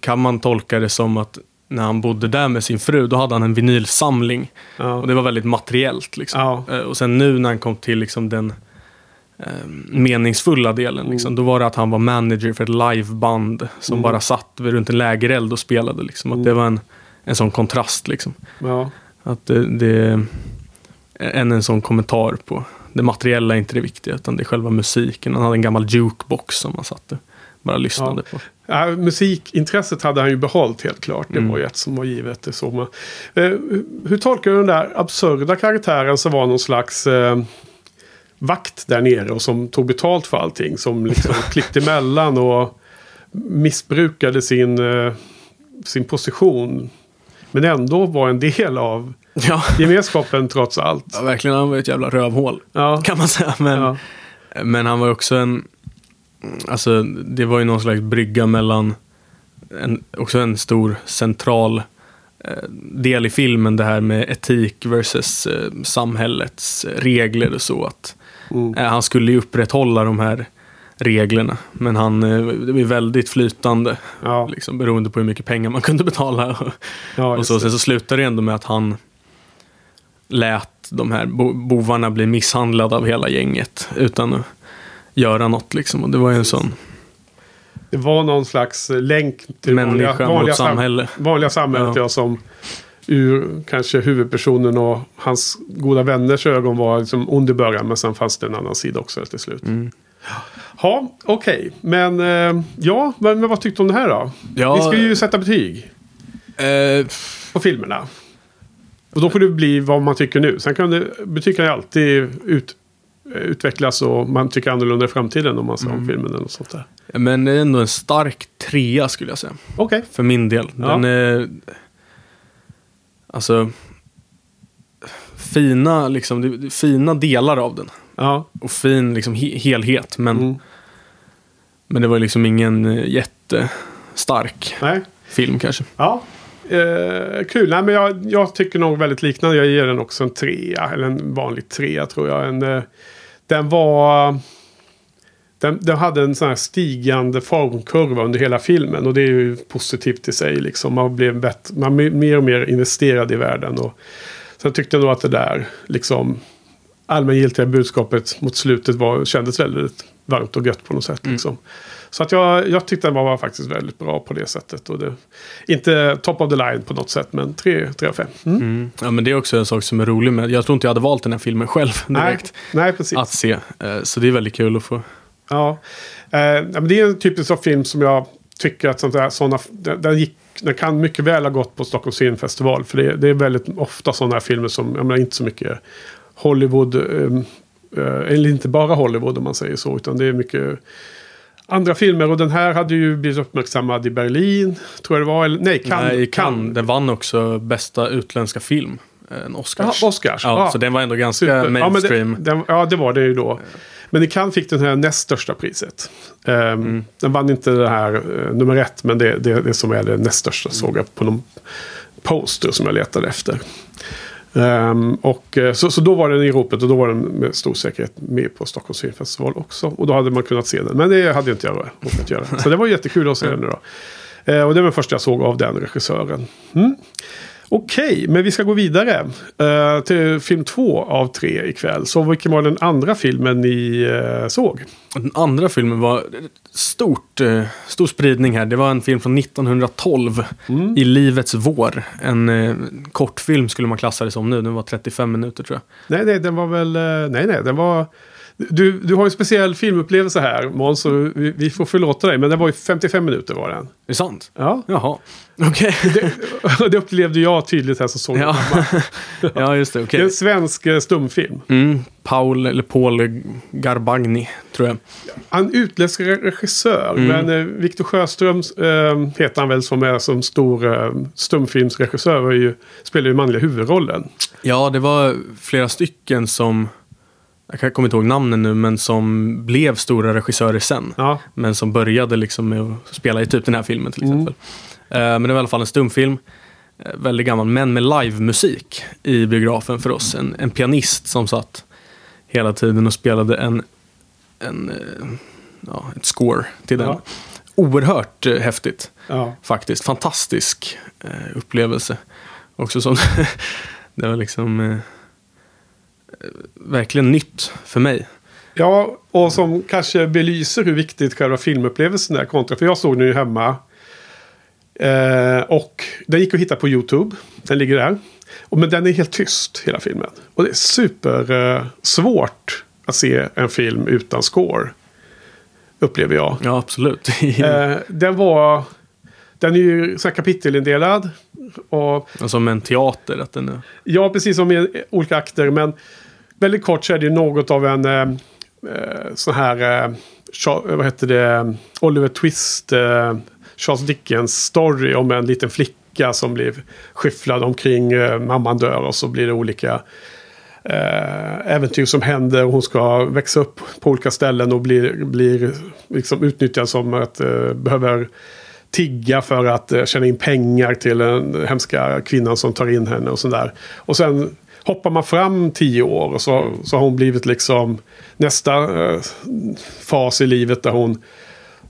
Kan man tolka det som att när han bodde där med sin fru, då hade han en vinylsamling. Ja. Och det var väldigt materiellt. Liksom. Ja. Eh, Och sen nu när han kom till liksom den eh, meningsfulla delen, Mm. liksom, då var det att han var manager för ett liveband som Mm. bara satt runt en lägereld och spelade. Liksom. Att det var en, en sån kontrast. Liksom. Ja. Att det, det är en, sån kommentar på det materiella är inte det viktiga, utan det är själva musiken. Han hade en gammal jukebox som han satte bara lyssnade Ja. på. Ja, musikintresset hade han ju behållit helt klart. Det Mm. var ju ett som var givet. Det såg man. Eh, hur- hur tolkar du den där absurda karaktären som var någon slags eh, vakt där nere och som tog betalt för allting. Som liksom klippte emellan och missbrukade sin, eh, sin position. Men ändå var en del av Ja, gemenskapen trots allt. ja verkligen. Han var ett jävla rövhål. Ja, Kan man säga. Men, ja, men han var också en... Alltså, det var ju någon slags brygga mellan... En, också en stor central eh, del i filmen. Det här med etik versus eh, samhällets regler och så. Att, Mm. eh, han skulle ju upprätthålla de här reglerna. Men han, det var väldigt flytande. ja, Liksom, beroende på hur mycket pengar man kunde betala. ja, och så, det. sen så slutade det ändå med att han lät de här bo bovarna bli misshandlade av hela gänget utan att göra något. Liksom. Och det var ju en sån Det var någon slags länk till vanliga, människa vanliga, mot sam samhälle. vanliga samhället. Ja. Ja. som ur kanske huvudpersonen och hans goda vänners ögon var liksom ond i början. Men sen fanns det en annan sida också till slut. Mm. Ja, okej. Men eh, ja, men vad tyckte du om det här då? Ja, Vi ska ju sätta betyg eh, på filmerna. Och då får det bli vad man tycker nu. Sen kan det, ju alltid ut, utvecklas och man tycker annorlunda i framtiden om man ser Mm. om filmen eller något sånt där. men det är ändå en stark trea skulle jag säga. Okej. För min del. Ja. Den är... Alltså... Fina, liksom, det- det- fina delar av den. Ja. Och fin liksom, he helhet. Men, Mm. men det var liksom ingen eh, jättestark Nej. film kanske. Ja, eh, kul. Nej, men jag, jag tycker nog väldigt liknande. Jag ger den också en trea. Eller en vanlig trea tror jag. En, eh, den var... Den, den hade en sån här stigande formkurva under hela filmen. Och det är ju positivt i sig. Liksom. Man blev bättre, man mer och mer investerad i världen. Och, sen tyckte jag nog att det där liksom, allmängiltiga budskapet mot slutet var, kändes väldigt varmt och gött på något sätt. Liksom. Så att jag, jag tyckte den var faktiskt väldigt bra på det sättet. Och det, inte top of the line på något sätt, men 3 av 5. Mm. Mm. Ja, men det är också en sak som är rolig med. Jag tror inte jag hade valt den här filmen själv Nej, direkt nej, precis. att se. Eh, Så det är väldigt kul att få. Ja. Eh, men det är en typisk sån film som jag tycker att sånt där, såna, den, den, gick, den kan mycket väl ha gått på Stockholms filmfestival. För det, det är väldigt ofta sådana här filmer som, jag menar inte så mycket Hollywood. Eh, eller inte bara Hollywood om man säger så. Utan det är mycket andra filmer. Och den här hade ju blivit uppmärksammad i Berlin. Tror jag det var. Eller, nej, Cannes. Nej, Cannes. Den vann också bästa utländska film. eh, En Oscars. Ja, Oscars. Ja, Ja. Så den var ändå ganska Super. mainstream. Ja, det, den, ja, det var det ju då. Men i Cannes fick den här näst största priset. Ehm, Mm. Den vann inte det här eh, nummer ett, men det, det, det som är det näst största såg jag på någon poster som jag letade efter. Um, och, eh, så, så då var den i ropet och då var den med stor säkerhet med på Stockholms filmfestival också. Och då hade man kunnat se den. Men det hade inte jag råkat göra. Så det var jättekul att se den nu då. Ehm, och det var den första jag såg av den regissören. Mm. Okej, men vi ska gå vidare eh, till film två av tre ikväll. Så vilken var den andra filmen ni eh, såg? Den andra filmen var stort, eh, stor spridning här. Det var en film från 1912. Mm. I livets vår. En kortfilm skulle man klassa det som nu. Den var 35 minuter tror jag. Nej, nej, den var väl... Nej, nej, den var... Du, du har ju speciell filmupplevelse här, Måns, så vi, vi får förlåta dig. Men den var ju 55 minuter var den. Är det sant? Ja, Jaha. Okej. det, det upplevde jag tydligt här som såg ja. ja, just det. Det är Okej. en svensk eh, stumfilm. Mm, Paul, eller Paul Garbagni, tror jag. Han är utländsk re- regissör, Mm. men eh, Victor Sjöström eh, heter han väl som är som stor eh, stumfilmsregissör och ju, spelar ju manliga huvudrollen. Ja, det var flera stycken som, jag kommer inte ihåg namnen nu, men som blev stora regissörer sen. Ja, Men som började liksom med att spela i typ den här filmen till Mm. exempel. Eh, men det var i alla fall en stumfilm. eh, Väldigt gammal, men med livemusik i biografen för oss. En, en pianist som satt hela tiden och spelade en, en eh, ja, ett score till den. Ja. Oerhört häftigt ja. faktiskt. Fantastisk upplevelse. Också som, det var liksom verkligen nytt för mig. Ja, och som kanske belyser hur viktigt själva filmupplevelsen är kontra. För jag såg den ju hemma. Eh, och den gick att hitta på YouTube. Den ligger där. Och, men den är helt tyst hela filmen. Och det är super eh, att se en film utan score. Upplever jag. Ja, absolut. Eh, den var... Den är ju så här kapitelindelad. Och Som en teater. Att den är... Ja, precis som i olika akter. Men väldigt kort så är det något av en eh, eh, sån här, eh, Cha- vad heter det, Oliver Twist, eh, Charles Dickens story om en liten flicka som blir skyfflad omkring eh, mamman dör och så blir det olika eh, äventyr som händer. Hon ska växa upp på olika ställen och blir, blir liksom utnyttjad som att eh, behöver tigga för att eh, tjäna in pengar till den hemska kvinnan som tar in henne och sådär. Och sen hoppar man fram tio år och så, så har hon blivit liksom nästa eh, fas i livet där hon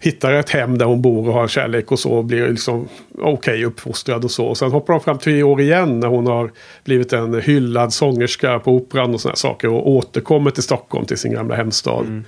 hittar ett hem där hon bor och har kärlek och så och blir liksom okej uppfostrad och så. Och sen hoppar hon fram tio år igen när hon har blivit en hyllad sångerska på operan och sådana saker och återkommer till Stockholm till sin gamla hemstad. Mm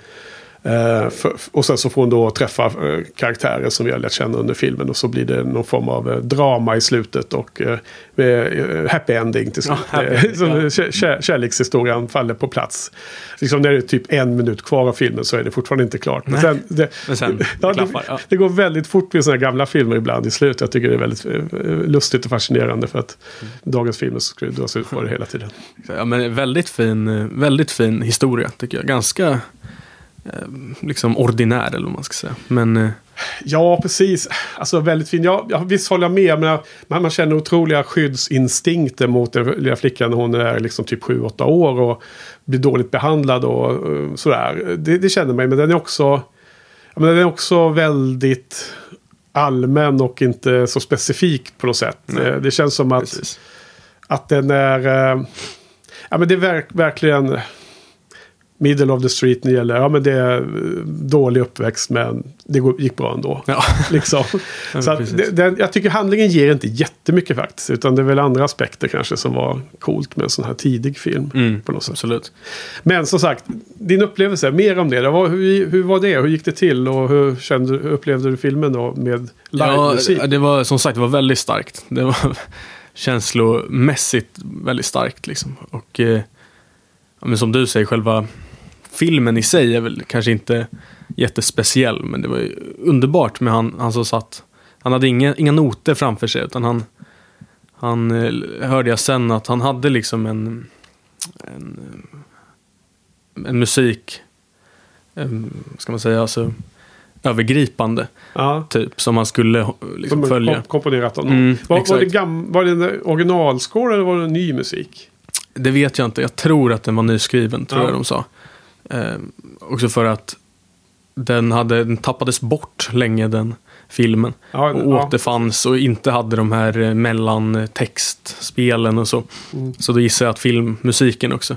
och sen så får hon då träffa eh, karaktärer som vi har lärt känna under filmen och så blir det någon form av eh, drama i slutet och eh, med, eh, happy ending till slut. Ja, Eh, ending, ja. kär, kär, kärlekshistorien faller på plats. Liksom när det är typ en minut kvar av filmen så är det fortfarande inte klart. Men sen, det, Men sen, det ja, det, klaffar, ja. det går väldigt fort med sådana här gamla filmer ibland i slutet. Jag tycker det är väldigt eh, lustigt och fascinerande för att dagens filmer ju dras ut på det hela tiden. Ja, men väldigt fin, eh, väldigt fin historia tycker jag. Ganska eh, liksom ordinär eller vad man ska säga. Men eh, Ja, precis. Alltså väldigt fin. Ja, ja, visst håller jag med. Men man, man känner otroliga skyddsinstinkter mot den lilla flickan när hon är liksom typ 7-8 år och blir dåligt behandlad och eh, sådär. Det, det känner man ju. Men den är också, men den är också väldigt allmän och inte så specifik på något sätt. Nej. Eh, Det känns som att, precis. att den är... eh, Ja, men det är verk, verkligen middle of the street när det gäller, ja men det är eh, dålig uppväxt men det gick bra ändå. Ja. Liksom. Ja, så att det, det, jag tycker handlingen ger inte jättemycket faktiskt. Utan det är väl andra aspekter kanske som var coolt med en sån här tidig film. Mm, På något sätt. absolut. Men som sagt, din upplevelse, mer om det. var, hur, hur var det? Hur gick det till? Och hur, kände, hur upplevde du filmen då med livemusik? Ja, det var som sagt det var väldigt starkt. Det var känslomässigt väldigt starkt. Liksom. Och eh, men som du säger, själva filmen i sig är väl kanske inte jättespeciell. Men det var ju underbart med han, han som satt. Han hade inga, inga noter framför sig. Utan han, han eh, hörde jag sen att han hade liksom en, en, eh, en musik, en, ska man säga, alltså övergripande. ja. Typ, som man skulle liksom, Som följa. kom, komponerat av någon. Mm, var, var, det gam, var det en originalscore eller var det ny musik? Det vet jag inte. Jag tror att den var nyskriven, tror Ja. jag de sa. Eh, också för att den, hade, den tappades bort länge, den filmen. Ja, och ja. återfanns och inte hade de här eh, mellantextspelen och så. Mm. Så då gissar jag att filmmusiken också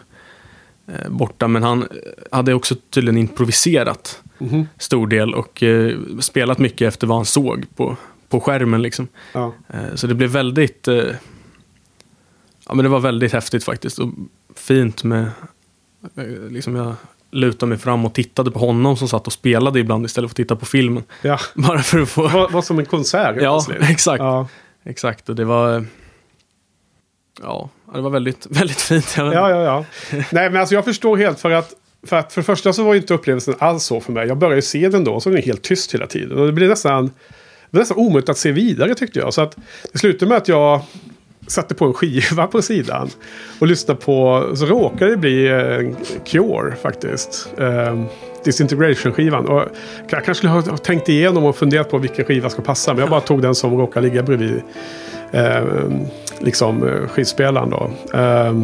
eh, borta. Men han hade också tydligen improviserat Mhm. stor del och eh, spelat mycket efter vad han såg på, på skärmen. Liksom. Ja. Eh, Så det blev väldigt... eh, Ja, men det var väldigt häftigt faktiskt. Och fint med... eh, Liksom jag lutade mig fram och tittade på honom som satt och spelade ibland istället för att titta på filmen. ja. Bara för att få... Det var, var som en konsert Ja, plötsligt. exakt. Ja. Exakt, och det var... eh, Ja, det var väldigt, väldigt fint. Ja, ja, ja. Nej, men alltså jag förstår helt för att för, att för det första så var ju inte upplevelsen alls så för mig. Jag började ju se den då, så den är helt tyst hela tiden. Och det blev nästan, det blev nästan omöjligt att se vidare tyckte jag. Så att det slutade med att jag satte på en skiva på sidan. Och lyssnade på, så råkade det bli eh, Cure faktiskt. Eh, Disintegration-skivan. Och jag kanske skulle ha tänkt igenom och funderat på vilken skiva ska passa. Men jag bara tog den som råkade ligga bredvid ehm, liksom, eh, liksom skivspelaren då. Eh,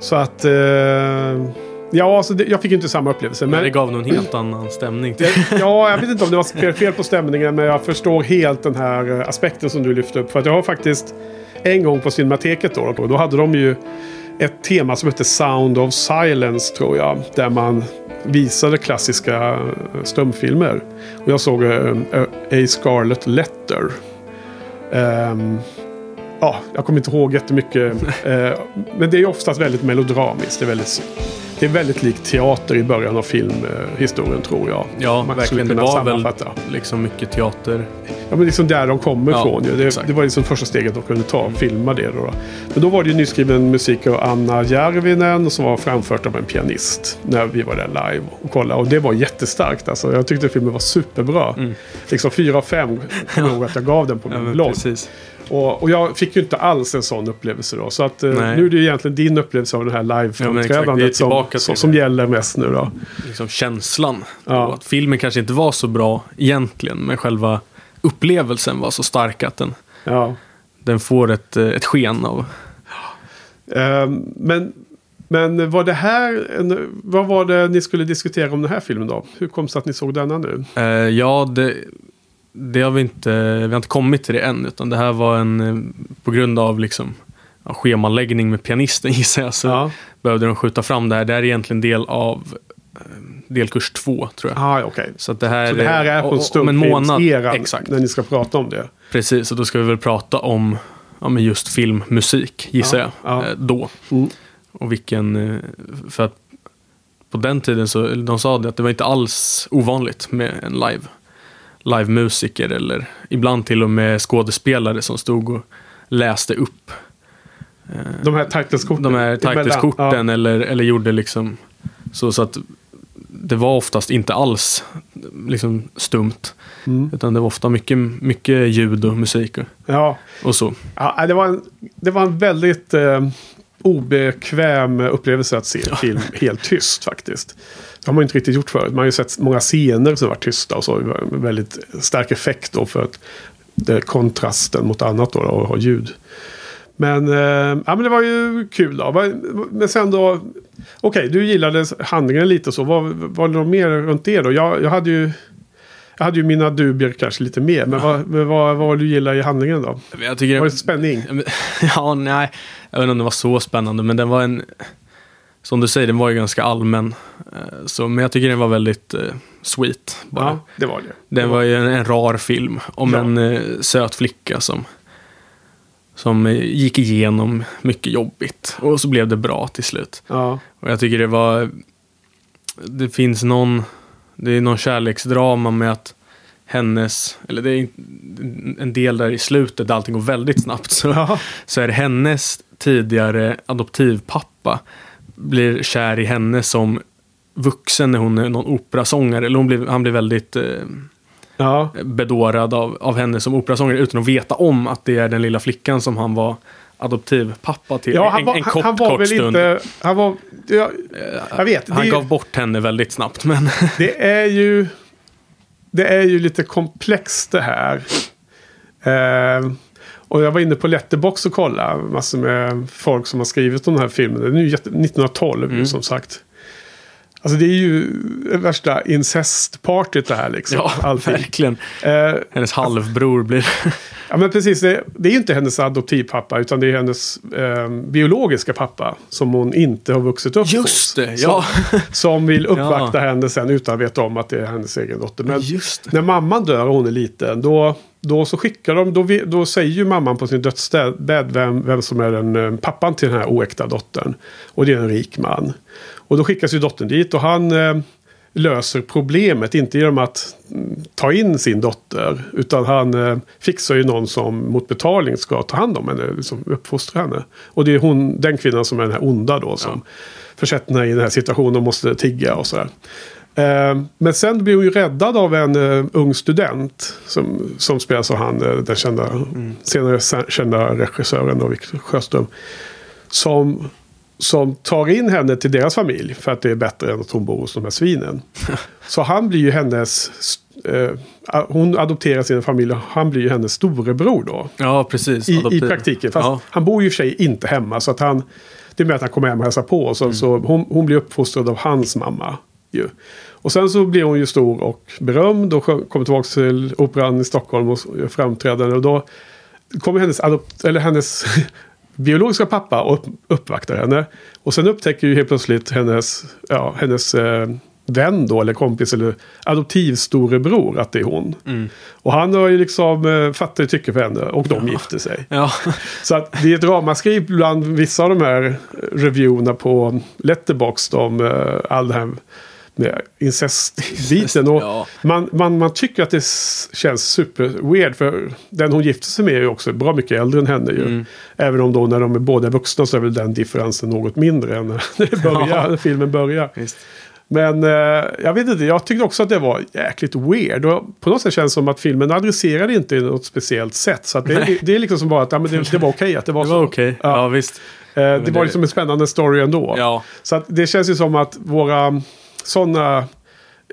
så att... Eh, Ja, alltså det, jag fick inte samma upplevelse. Men det gav nog en helt annan stämning. Till. ja, jag vet inte om det var fel- på stämningen. Men jag förstår helt den här eh, aspekten som du lyfte upp. För att jag har faktiskt en gång på Cinemateket då. Då hade de ju ett tema som hette Sound of Silence tror jag. Där man visade klassiska eh, stumfilmer. Och jag såg eh, A Scarlet Letter. Ehm, ja, jag kommer inte ihåg jättemycket. eh, men det är oftast väldigt melodramiskt. Det är väldigt det är väldigt likt teater i början av filmhistorien tror jag. Ja, Man verkligen. Det var väl liksom mycket teater. Ja, men liksom där de kommer Ja, ifrån. Det, det var liksom första steget de kunde ta, filma det. Då, då. Men då var det ju nyskriven musik av Anna Järvinen som var framfört av en pianist. När vi var där live och kollade. Och det var jättestarkt. Alltså. Jag tyckte filmen var superbra. Liksom fyra av fem kommer jag ihåg att jag gav den på Mm. Ja, min men blogg. precis. Och, och jag fick ju inte alls en sån upplevelse då. Så att, eh, nu är det ju egentligen din upplevelse av det här Ja, live-framträdandet som, tillbaka som, som gäller mest nu då. Liksom känslan. Ja. Att filmen kanske inte var så bra egentligen, men själva upplevelsen var så stark att den, Ja. den får ett, eh, ett sken av... Ehm, men, men var det här, en, vad var det ni skulle diskutera om den här filmen då? Hur kom det sig att ni såg denna nu? Eh, ja, det, det har vi inte, vi har inte kommit till det än, utan det här var en, eh, på grund av liksom, ja, schemaläggning med pianisten gissar jag, så Ja, behövde de skjuta fram det här. Det här är egentligen del av eh, delkurs två, tror jag. ah, okej. Så, det här, Så det här är och- på stumfilmseran Exakt. när ni ska prata om det. Precis, och då ska vi väl prata om ja, men just filmmusik, gissar Ja, jag, ja. eh, då. Mm. Och vilken, för att på den tiden så, de sa det att det var inte alls ovanligt med en live, live-musiker eller ibland till och med skådespelare som stod och läste upp De här titleskorten. de här emellan. titleskorten eller, eller gjorde liksom så, så att det var oftast inte alls liksom stumt. Ja. Mm. Utan det var ofta mycket, mycket ljud och musik och, Ja. och så. Ja, det, var en, det var en väldigt eh, obekväm upplevelse att se film helt tyst faktiskt. Det har man inte riktigt gjort förut. Man har ju sett många scener som var tysta och så. Var väldigt stark effekt då för att det kontrasten mot annat då, och ha ljud. Men, eh, ja, men det var ju kul då. Men sen då, okej, du gillade handlingen lite så. Vad var det något mer runt det då? Jag, jag hade ju... Jag hade ju mina dubier kanske lite mer. Men vad, men vad, vad var du gillade i handlingen då? Jag tycker Var det spänning? Ja, nej. Jag vet inte om det var så spännande, men den var en... Som du säger, den var ju ganska allmän. Eh, Så, men jag tycker den var väldigt eh, sweet. Bara. Ja, det var det. Den var ju en, en rar film om Ja. en eh, söt flicka som, som eh, gick igenom mycket jobbigt. Och så blev det bra till slut. Ja, Och jag tycker det var... Det finns någon... Det är någon kärleksdrama med att hennes... Eller det är en del där i slutet där allting går väldigt snabbt. Så, ja. så är det hennes tidigare adoptivpappa blir kär i henne som vuxen när hon är någon operasångare. Eller hon blir, han blir väldigt eh, ja. bedårad av, av henne som operasångare utan att veta om att det är den lilla flickan som han var adoptivpappa till. ja han, en, var, en han, kort, han var kort väl stund. inte... Han var... Jag, jag vet. Han är ju- gav bort henne väldigt snabbt. Men det är ju... Det är ju lite komplext det här. Eh, och jag var inne på Letterbox och kollade. Massor med folk som har skrivit om den här filmen. Den är ju jätte- 1912 Mm. som sagt. Alltså det är ju värsta incestpartyt det här liksom. ja, Allting. verkligen. Eh, Hennes halvbror blir... Ja men precis, det, det är ju inte hennes adoptivpappa utan det är hennes eh, biologiska pappa. Som hon inte har vuxit upp Just hos. det, ja. Som, som vill uppvakta Ja. henne sen utan att veta om att det är hennes egen dotter. Men när mamman dör och hon är liten då, då så skickar de, då, vi- då säger ju mamman på sin dödsbädd vem, vem som är den eh, pappan till den här oäkta dottern. Och det är en rik man. Och då skickas ju dottern dit och han eh, löser problemet. Inte genom att mm, ta in sin dotter. Utan han eh, fixar ju någon som mot betalning ska ta hand om henne. Liksom uppfostra henne. Och det är hon, den kvinnan som är den här onda då. Som försätter henne i den här situationen och måste tigga och sådär. Eh, men sen blir hon ju räddad av en ung student. Som, som spelas av han, den kända, senare sa- kända regissören Victor Sjöström. Som, som tar in henne till deras familj. För att det är bättre än att hon bor hos de här svinen. Så han blir ju hennes... Eh, hon adopterar sin familj och han blir ju hennes storebror då. Ja, precis. I, i praktiken. Fast ja. han bor ju i och för sig inte hemma. Så att han, det är med att han kommer hem och hälsar på. Och så, Mm. så hon, hon blir uppfostrad av hans mamma. Ju. Och sen så blir hon ju stor och berömd. Och kommer tillbaka till Operan i Stockholm och framträdande. Och då kommer hennes, adopt, eller hennes biologiska pappa och upp, uppvaktar henne. Och sen upptäcker ju helt plötsligt hennes, ja, hennes eh, vän då, eller kompis, eller adoptivstorebror att det är hon. Mm. Och han har ju liksom eh, fattat tycke för henne och de gifte sig. Ja, Så att det är ett ramaskri bland vissa av de här reviewerna på Letterboxd om uh, all det här incestbiten. Och ja. man, man, man tycker att det känns super weird för den hon gifte sig med är ju också bra mycket äldre än henne ju. Mm. Även om då när de är båda vuxna så är väl den differensen något mindre än när, det börjar, Ja. när filmen börjar. visst. Men eh, jag vet inte, jag tyckte också att det var jäkligt weird. Och på något sätt känns det som att filmen adresserade inte i något speciellt sätt. Så det, det är liksom som bara att ja, men det, det var okej att det var Det så. var okej. Ja. Ja. visst. Eh, det men var det- liksom en spännande story ändå. Ja, Så det känns ju som att våra sådana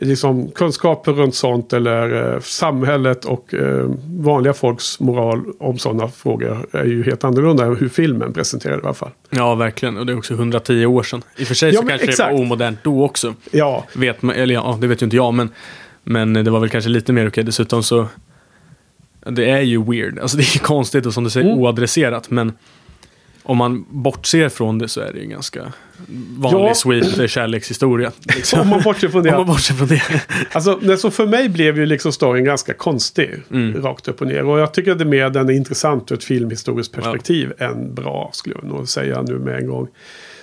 liksom, kunskaper runt sånt eller eh, samhället och eh, vanliga folks moral om sådana frågor är ju helt annorlunda än hur filmen presenterade i alla fall. ja, verkligen. Och det är också 110 år sedan. I och för sig Ja, så kanske exakt. det var omodernt då också. Ja, Vet man, eller ja, det vet ju inte jag, men, men det var väl kanske lite mer okej. Dessutom så, det är ju weird. Alltså det är konstigt och som du säger Mm. oadresserat, men om man bortser från det så är det ju en ganska vanlig Ja. sweet eh, kärlekshistoria. Liksom. om man bortser från Om man det. bortser från det. Alltså, det- så för mig blev ju liksom storyn ganska konstig. Mm. Rakt upp och ner. Och jag tycker att det mer den är intressant ur ett filmhistoriskt perspektiv än bra. Skulle jag nog säga nu med en gång.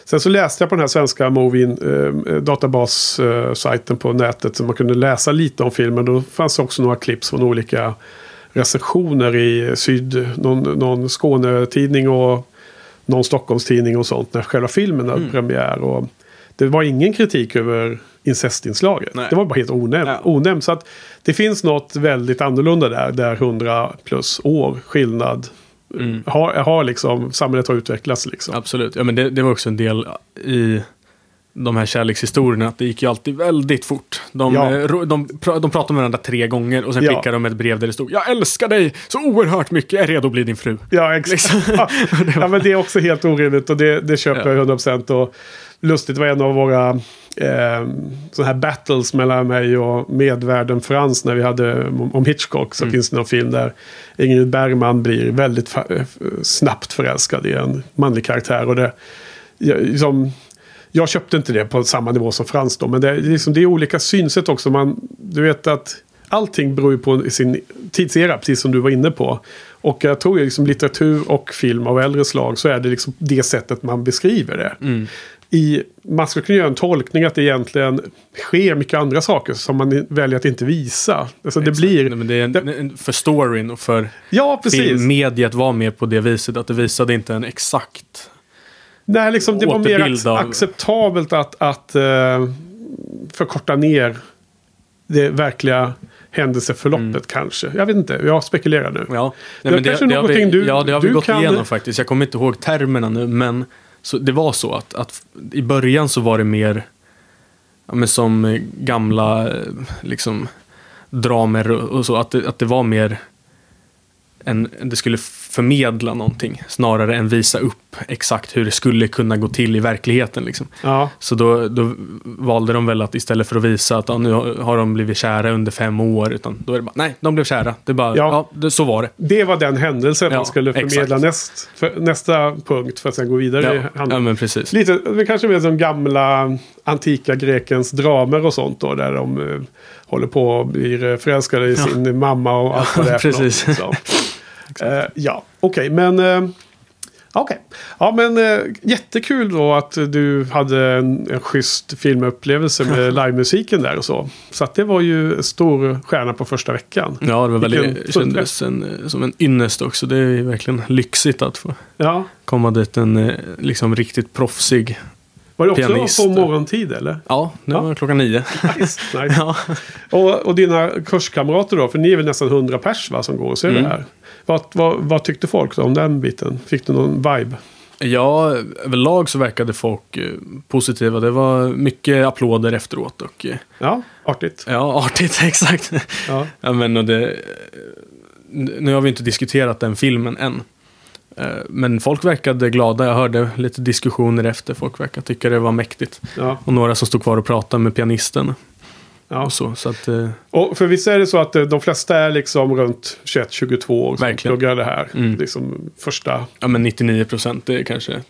Sen så läste jag på den här svenska Movin eh, databas-sajten på nätet. Så man kunde läsa lite om filmen. Då fanns det också några klipp från olika recensioner i Syd, någon, någon Skånetidning och någon Stockholmstidning och sånt när själva filmen hade premiär. Och det var ingen kritik över incestinslaget. Nej. Det var bara helt onämnt. Ja. onämnt. Så att det finns något väldigt annorlunda där. Där 100 plus år skillnad har, har liksom, samhället har utvecklats liksom. Absolut. Ja, men det, det var också en del i de här kärlekshistorierna. Att det gick ju alltid väldigt fort. De, Ja. eh, de, pra- de pratade med varandra tre gånger och sen Ja. skickade de ett brev där det stod Jag älskar dig så oerhört mycket, jag är redo att bli din fru. Ja, exakt. ja, men det är också helt orimligt och det, det köper Ja. jag 100%. Och lustigt var en av våra eh, sådana här battles mellan mig och medvärden Frans när vi hade om Hitchcock. Så finns det någon film där Ingrid Bergman blir väldigt snabbt förälskad i en manlig karaktär. Och det, jag, liksom, jag köpte inte det på samma nivå som Frans då. Men det, är liksom, det är olika synsätt också. Man, du vet att allting beror ju på sin tidsera, precis som du var inne på. Och jag tror ju liksom litteratur och film av äldre slag så är det liksom det sättet man beskriver det. Mm. I, man skulle kunna göra en tolkning att det egentligen sker mycket andra saker som man väljer att inte visa. Alltså det Exakt. blir... Nej, men det är en, en, för storyn och för Ja, precis. filmmediet var mer på det viset. Att det visade inte en exakt... Nej, liksom, det var mer av- acceptabelt att, att eh, förkorta ner det verkliga händelseförloppet kanske. Jag vet inte, jag spekulerar nu. Ja, Det är kanske det har vi, någonting du- ja, det har vi gått kan- igenom faktiskt. Jag kommer inte ihåg termerna nu, men så det var så att, att i början så var det mer ja, men som gamla eh, liksom, dramer och så. Att det, att det var mer en, det skulle förmedla någonting snarare än visa upp exakt hur det skulle kunna gå till i verkligheten. Liksom. Ja, Så då, då valde de väl att istället för att visa att ja, nu har de blivit kära under fem år, utan då är det bara, nej, de blev kära. Det bara, Ja. ja, så var det. det var den händelsen Ja, man skulle förmedla näst, för, nästa punkt för att sen gå vidare. Ja, ja men precis. Lite, det kanske mer som gamla antika Grekens dramer och sånt då. Där de eh, håller på och blir förälskade i sin mamma och allt vad det är Precis. Så. Eh, ja, okej, men... Eh, Okej. Ja, men eh, jättekul då att du hade en, en schysst filmupplevelse med livemusiken där och så. Så att det var ju stor stjärna på första veckan. Ja, det var Vilken väldigt, kändes en, eh, som en ynnest också. Det är verkligen lyxigt att få Ja. komma dit en liksom riktigt proffsig. Var det också Pianist. på morgontid eller? Ja, det Ja. var klockan nio. Nice, nice. ja. Och, och dina kurskamrater då? För ni är väl nästan 100 pers va, som går och ser Mm. det här. Vad, vad, vad tyckte folk då om den biten? Fick du någon vibe? ja, överlag så verkade folk eh, positiva. Det var mycket applåder efteråt och eh, Ja, artigt. ja, artigt, exakt. Ja. Ja, men och det, nu har vi inte diskuterat den filmen än. Eh, Men folk verkade glada. Jag hörde lite diskussioner efter. Folk verkade tycka det var mäktigt. Ja, Och några som stod kvar och pratade med pianisten. Ja. så. Så att, eh, Och för visst är det så att eh, de flesta är liksom runt 21-22 år som Verkligen. pluggar det här. Mm. Liksom första... ja men 99 procent, det är kanske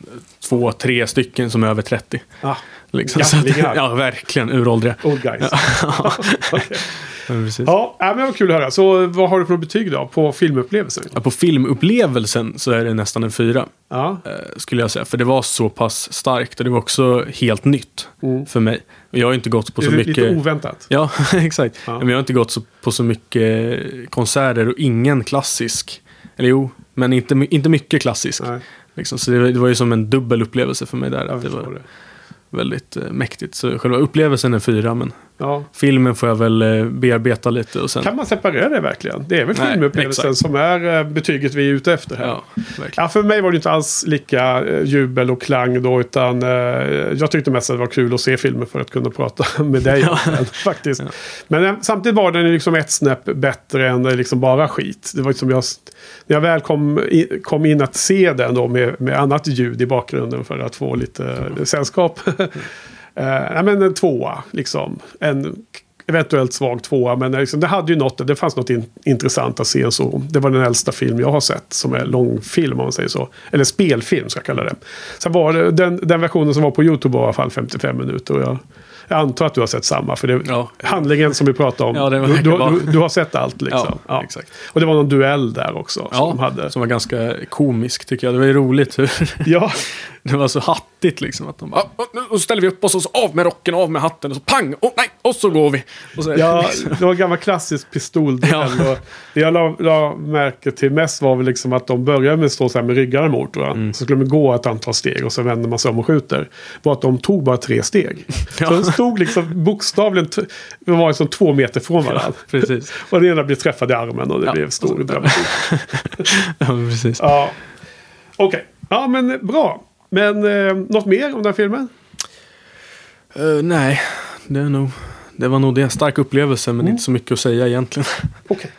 två, tre stycken som är över 30. Ah, Liksom. Så att, Gamlingar. ja, verkligen uråldriga. old guys. Ja, precis. Ja, ja, men vad kul att höra. Så vad har du för betyg då på filmupplevelsen? Ja, på filmupplevelsen så är det nästan en fyra. Ja, eh, skulle jag säga. För det var så pass starkt och det var också helt nytt för mig. Jag har inte gått på så Mm. mycket... lite oväntat. Ja, exakt. Ja. Men jag har inte gått på så mycket konserter och ingen klassisk. Eller jo, men inte, inte mycket klassisk. Liksom. Så det, var- det var ju som en dubbel upplevelse för mig där. jag Att det var det väldigt eh, mäktigt. Så själva upplevelsen är fyra, men Ja. filmen får jag väl eh, bearbeta lite. Och sen, Kan man separera det verkligen? Det är väl Nej, filmupplevelsen exakt. som är eh, betyget vi är ute efter här. ja. Ja, för mig var det inte alls lika eh, jubel och klang då, utan jag tyckte mest att det var kul att se filmer för att kunna prata med dig om den, faktiskt. Men samtidigt var den liksom ett snäpp bättre än liksom bara skit. Det var liksom jag, när jag väl kom, i, kom in att se den då med, med annat ljud i bakgrunden för att få lite sällskap. eh, men en tvåa, liksom. En eventuellt svag tvåa, men liksom, det hade ju något, det fanns något in, intressant att se. Så det var den äldsta film jag har sett som är långfilm om man säger så. Eller spelfilm ska jag kalla det. Sen var det den, den versionen som var på YouTube var i alla fall 55 minuter. Och jag, jag antar att du har sett samma, för det, Ja. handlingen som vi pratade om. Ja, du, du, du, du har sett allt liksom. Ja, exakt. Och det var någon duell där också. Som de hade. som var ganska komisk tycker jag. Det var ju roligt hur Ja, det var så hattigt liksom. Att de bara, "Ah, nu nu ställer vi upp oss och så av med rocken, av med hatten och så pang, och nej, och så går vi. Så, Ja, liksom. det var en gammal klassisk pistolduell. Ja. Det jag la, la märke till mest var väl liksom att de började med att stå så här med ryggarna mot varandra. Mm. Så skulle de gå ett antal steg och så vänder man sig om och skjuter. Var att de tog bara tre steg. Ja. Så de stod liksom bokstavligen, de var liksom två meter från varandra. Precis. Och den ena blev träffad i armen och det Ja. blev stor dramatik. Ja, precis. Ja, okej. Ja, men bra. Men eh, något mer om den här filmen? Eh, nej, det, är nog, det var nog det. En stark upplevelse men Mm. inte så mycket att säga egentligen. Okej.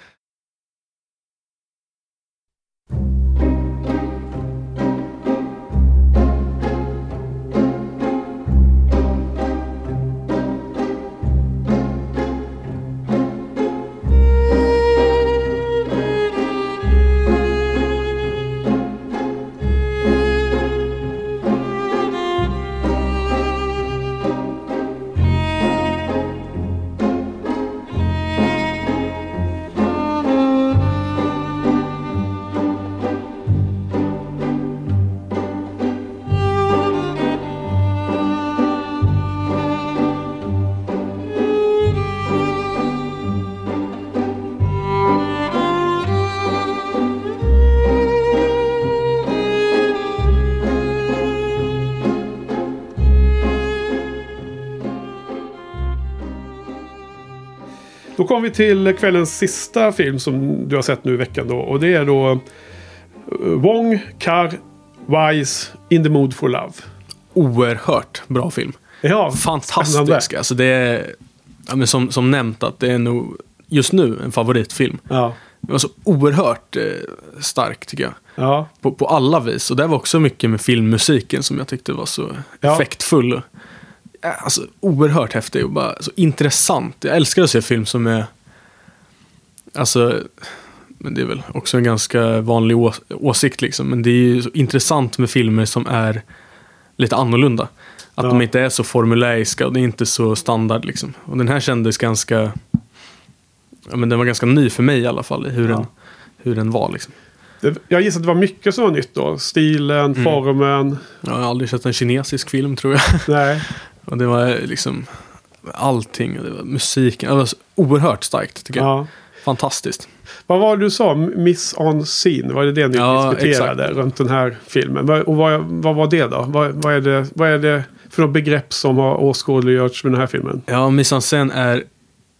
Då kommer vi till kvällens sista film som du har sett nu i veckan. Då, och det är då eh, Wong Kar Wise In the Mood for Love. Oerhört bra film. Ja, Fantastisk. Alltså det är, ja, men som, som nämnt, att det är nog just nu en favoritfilm. Ja, Det var så oerhört eh, stark tycker jag. ja, På, på alla vis. Och det var också mycket med filmmusiken som jag tyckte var så Ja. effektfull. Ja, Alltså oerhört häftig och bara så intressant. Jag älskar att se film som är... Alltså, men det är väl också en ganska vanlig å- åsikt liksom. Men det är ju intressant med filmer som är lite annorlunda. Att Ja. de inte är så formuläriska och det är inte så standard liksom. Och den här kändes ganska... Ja, men den var ganska ny för mig i alla fall hur, Ja. den, hur den var liksom. Det, jag gissar att det var mycket som var nytt då. Stilen, Mm. formen. Jag har aldrig sett en kinesisk film tror jag. Nej. Och det var liksom allting. Det var musiken. Det var oerhört starkt tycker jag. Ja. Fantastiskt. Vad var det du sa? Miss on scene? Var det det ni Ja, diskuterade exakt. runt den här filmen? Och vad, vad var det då? Vad, vad, är det, vad är det för något begrepp som har åskådliggjorts med den här filmen? Ja, mise en scène är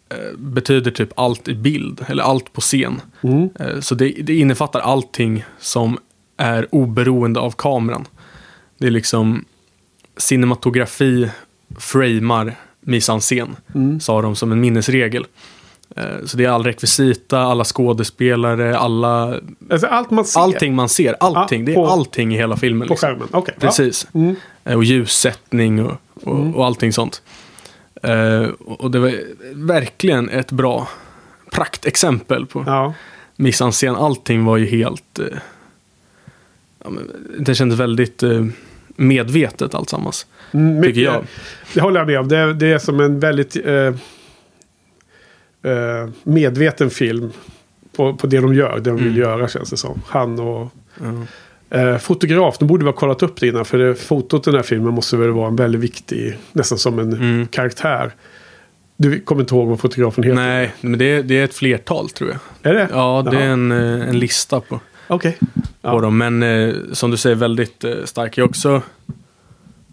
eh, betyder typ allt i bild. Eller allt på scen. Mm. Eh, Så det, det innefattar allting som är oberoende av kameran. Det är liksom cinematografi framar mise en scène. Mm. Sa de som en minnesregel. Eh, Så det är all rekvisita, alla skådespelare, alla Alltså allt man ser Allting man ser, allting. Ja, det är på- allting i hela filmen. på Liksom. skärmen. Okej. Precis. Ja. Mm. Eh, Och ljussättning och, och, och allting sånt. Eh, och det var verkligen ett bra praktexempel på Ja. mise en scène. Allting var ju helt... Men det kändes väldigt eh, medvetet alltsammans. Mm, Tycker jag. Det håller jag med om. Det, det är som en väldigt eh, eh, medveten film på, på det de gör. Det de vill Mm. göra känns det som. Han och Ja. eh, fotograf. De borde vi ha kollat upp det innan. För det, fotot i den här filmen måste väl vara en väldigt viktig, nästan som en Mm. karaktär. Du kommer inte ihåg vad fotografen heter? Nej, men det, det är ett flertal tror jag. Är det? Ja, det är Jaha. en, eh, en lista på. Ja. på dem. Men eh, som du säger, väldigt eh, stark. Jag också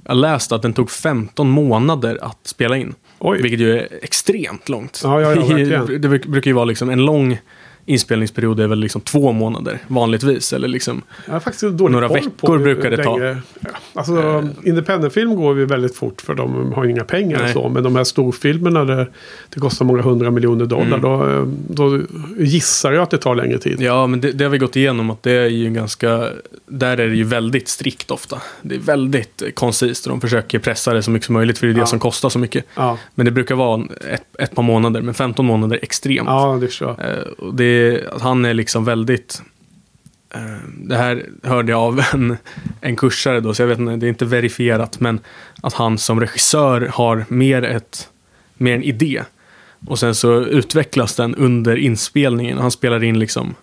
jag läste att den tog 15 månader att spela in. Oj. Vilket ju är extremt långt. Ja, ja, ja, det bruk- brukar ju vara liksom en lång inspelningsperiod är väl liksom två månader vanligtvis. Eller liksom, Jag har faktiskt dålig Några veckor på brukar det ta. länge- Ja, alltså, independentfilm går ju väldigt fort för de har ju inga pengar och så. Men de här storfilmerna där det kostar många hundra miljoner dollar. Mm. Då, eh, då gissar jag att det tar längre tid. ja, men det, det har vi gått igenom. att det är ju ganska, Där är det ju väldigt strikt ofta. Det är väldigt eh, koncist de försöker pressa det så mycket som möjligt för det är det Ja. som kostar så mycket. Ja, Men det brukar vara ett, ett par månader, men 15 månader är extremt. ja det förstår jag. Eh, och det, han är liksom väldigt... eh, det här hörde jag av en, en kursare då, så jag vet inte, det är inte verifierat, men att han som regissör har mer, ett, mer en idé. Och sen så utvecklas den under inspelningen. Han spelar in liksom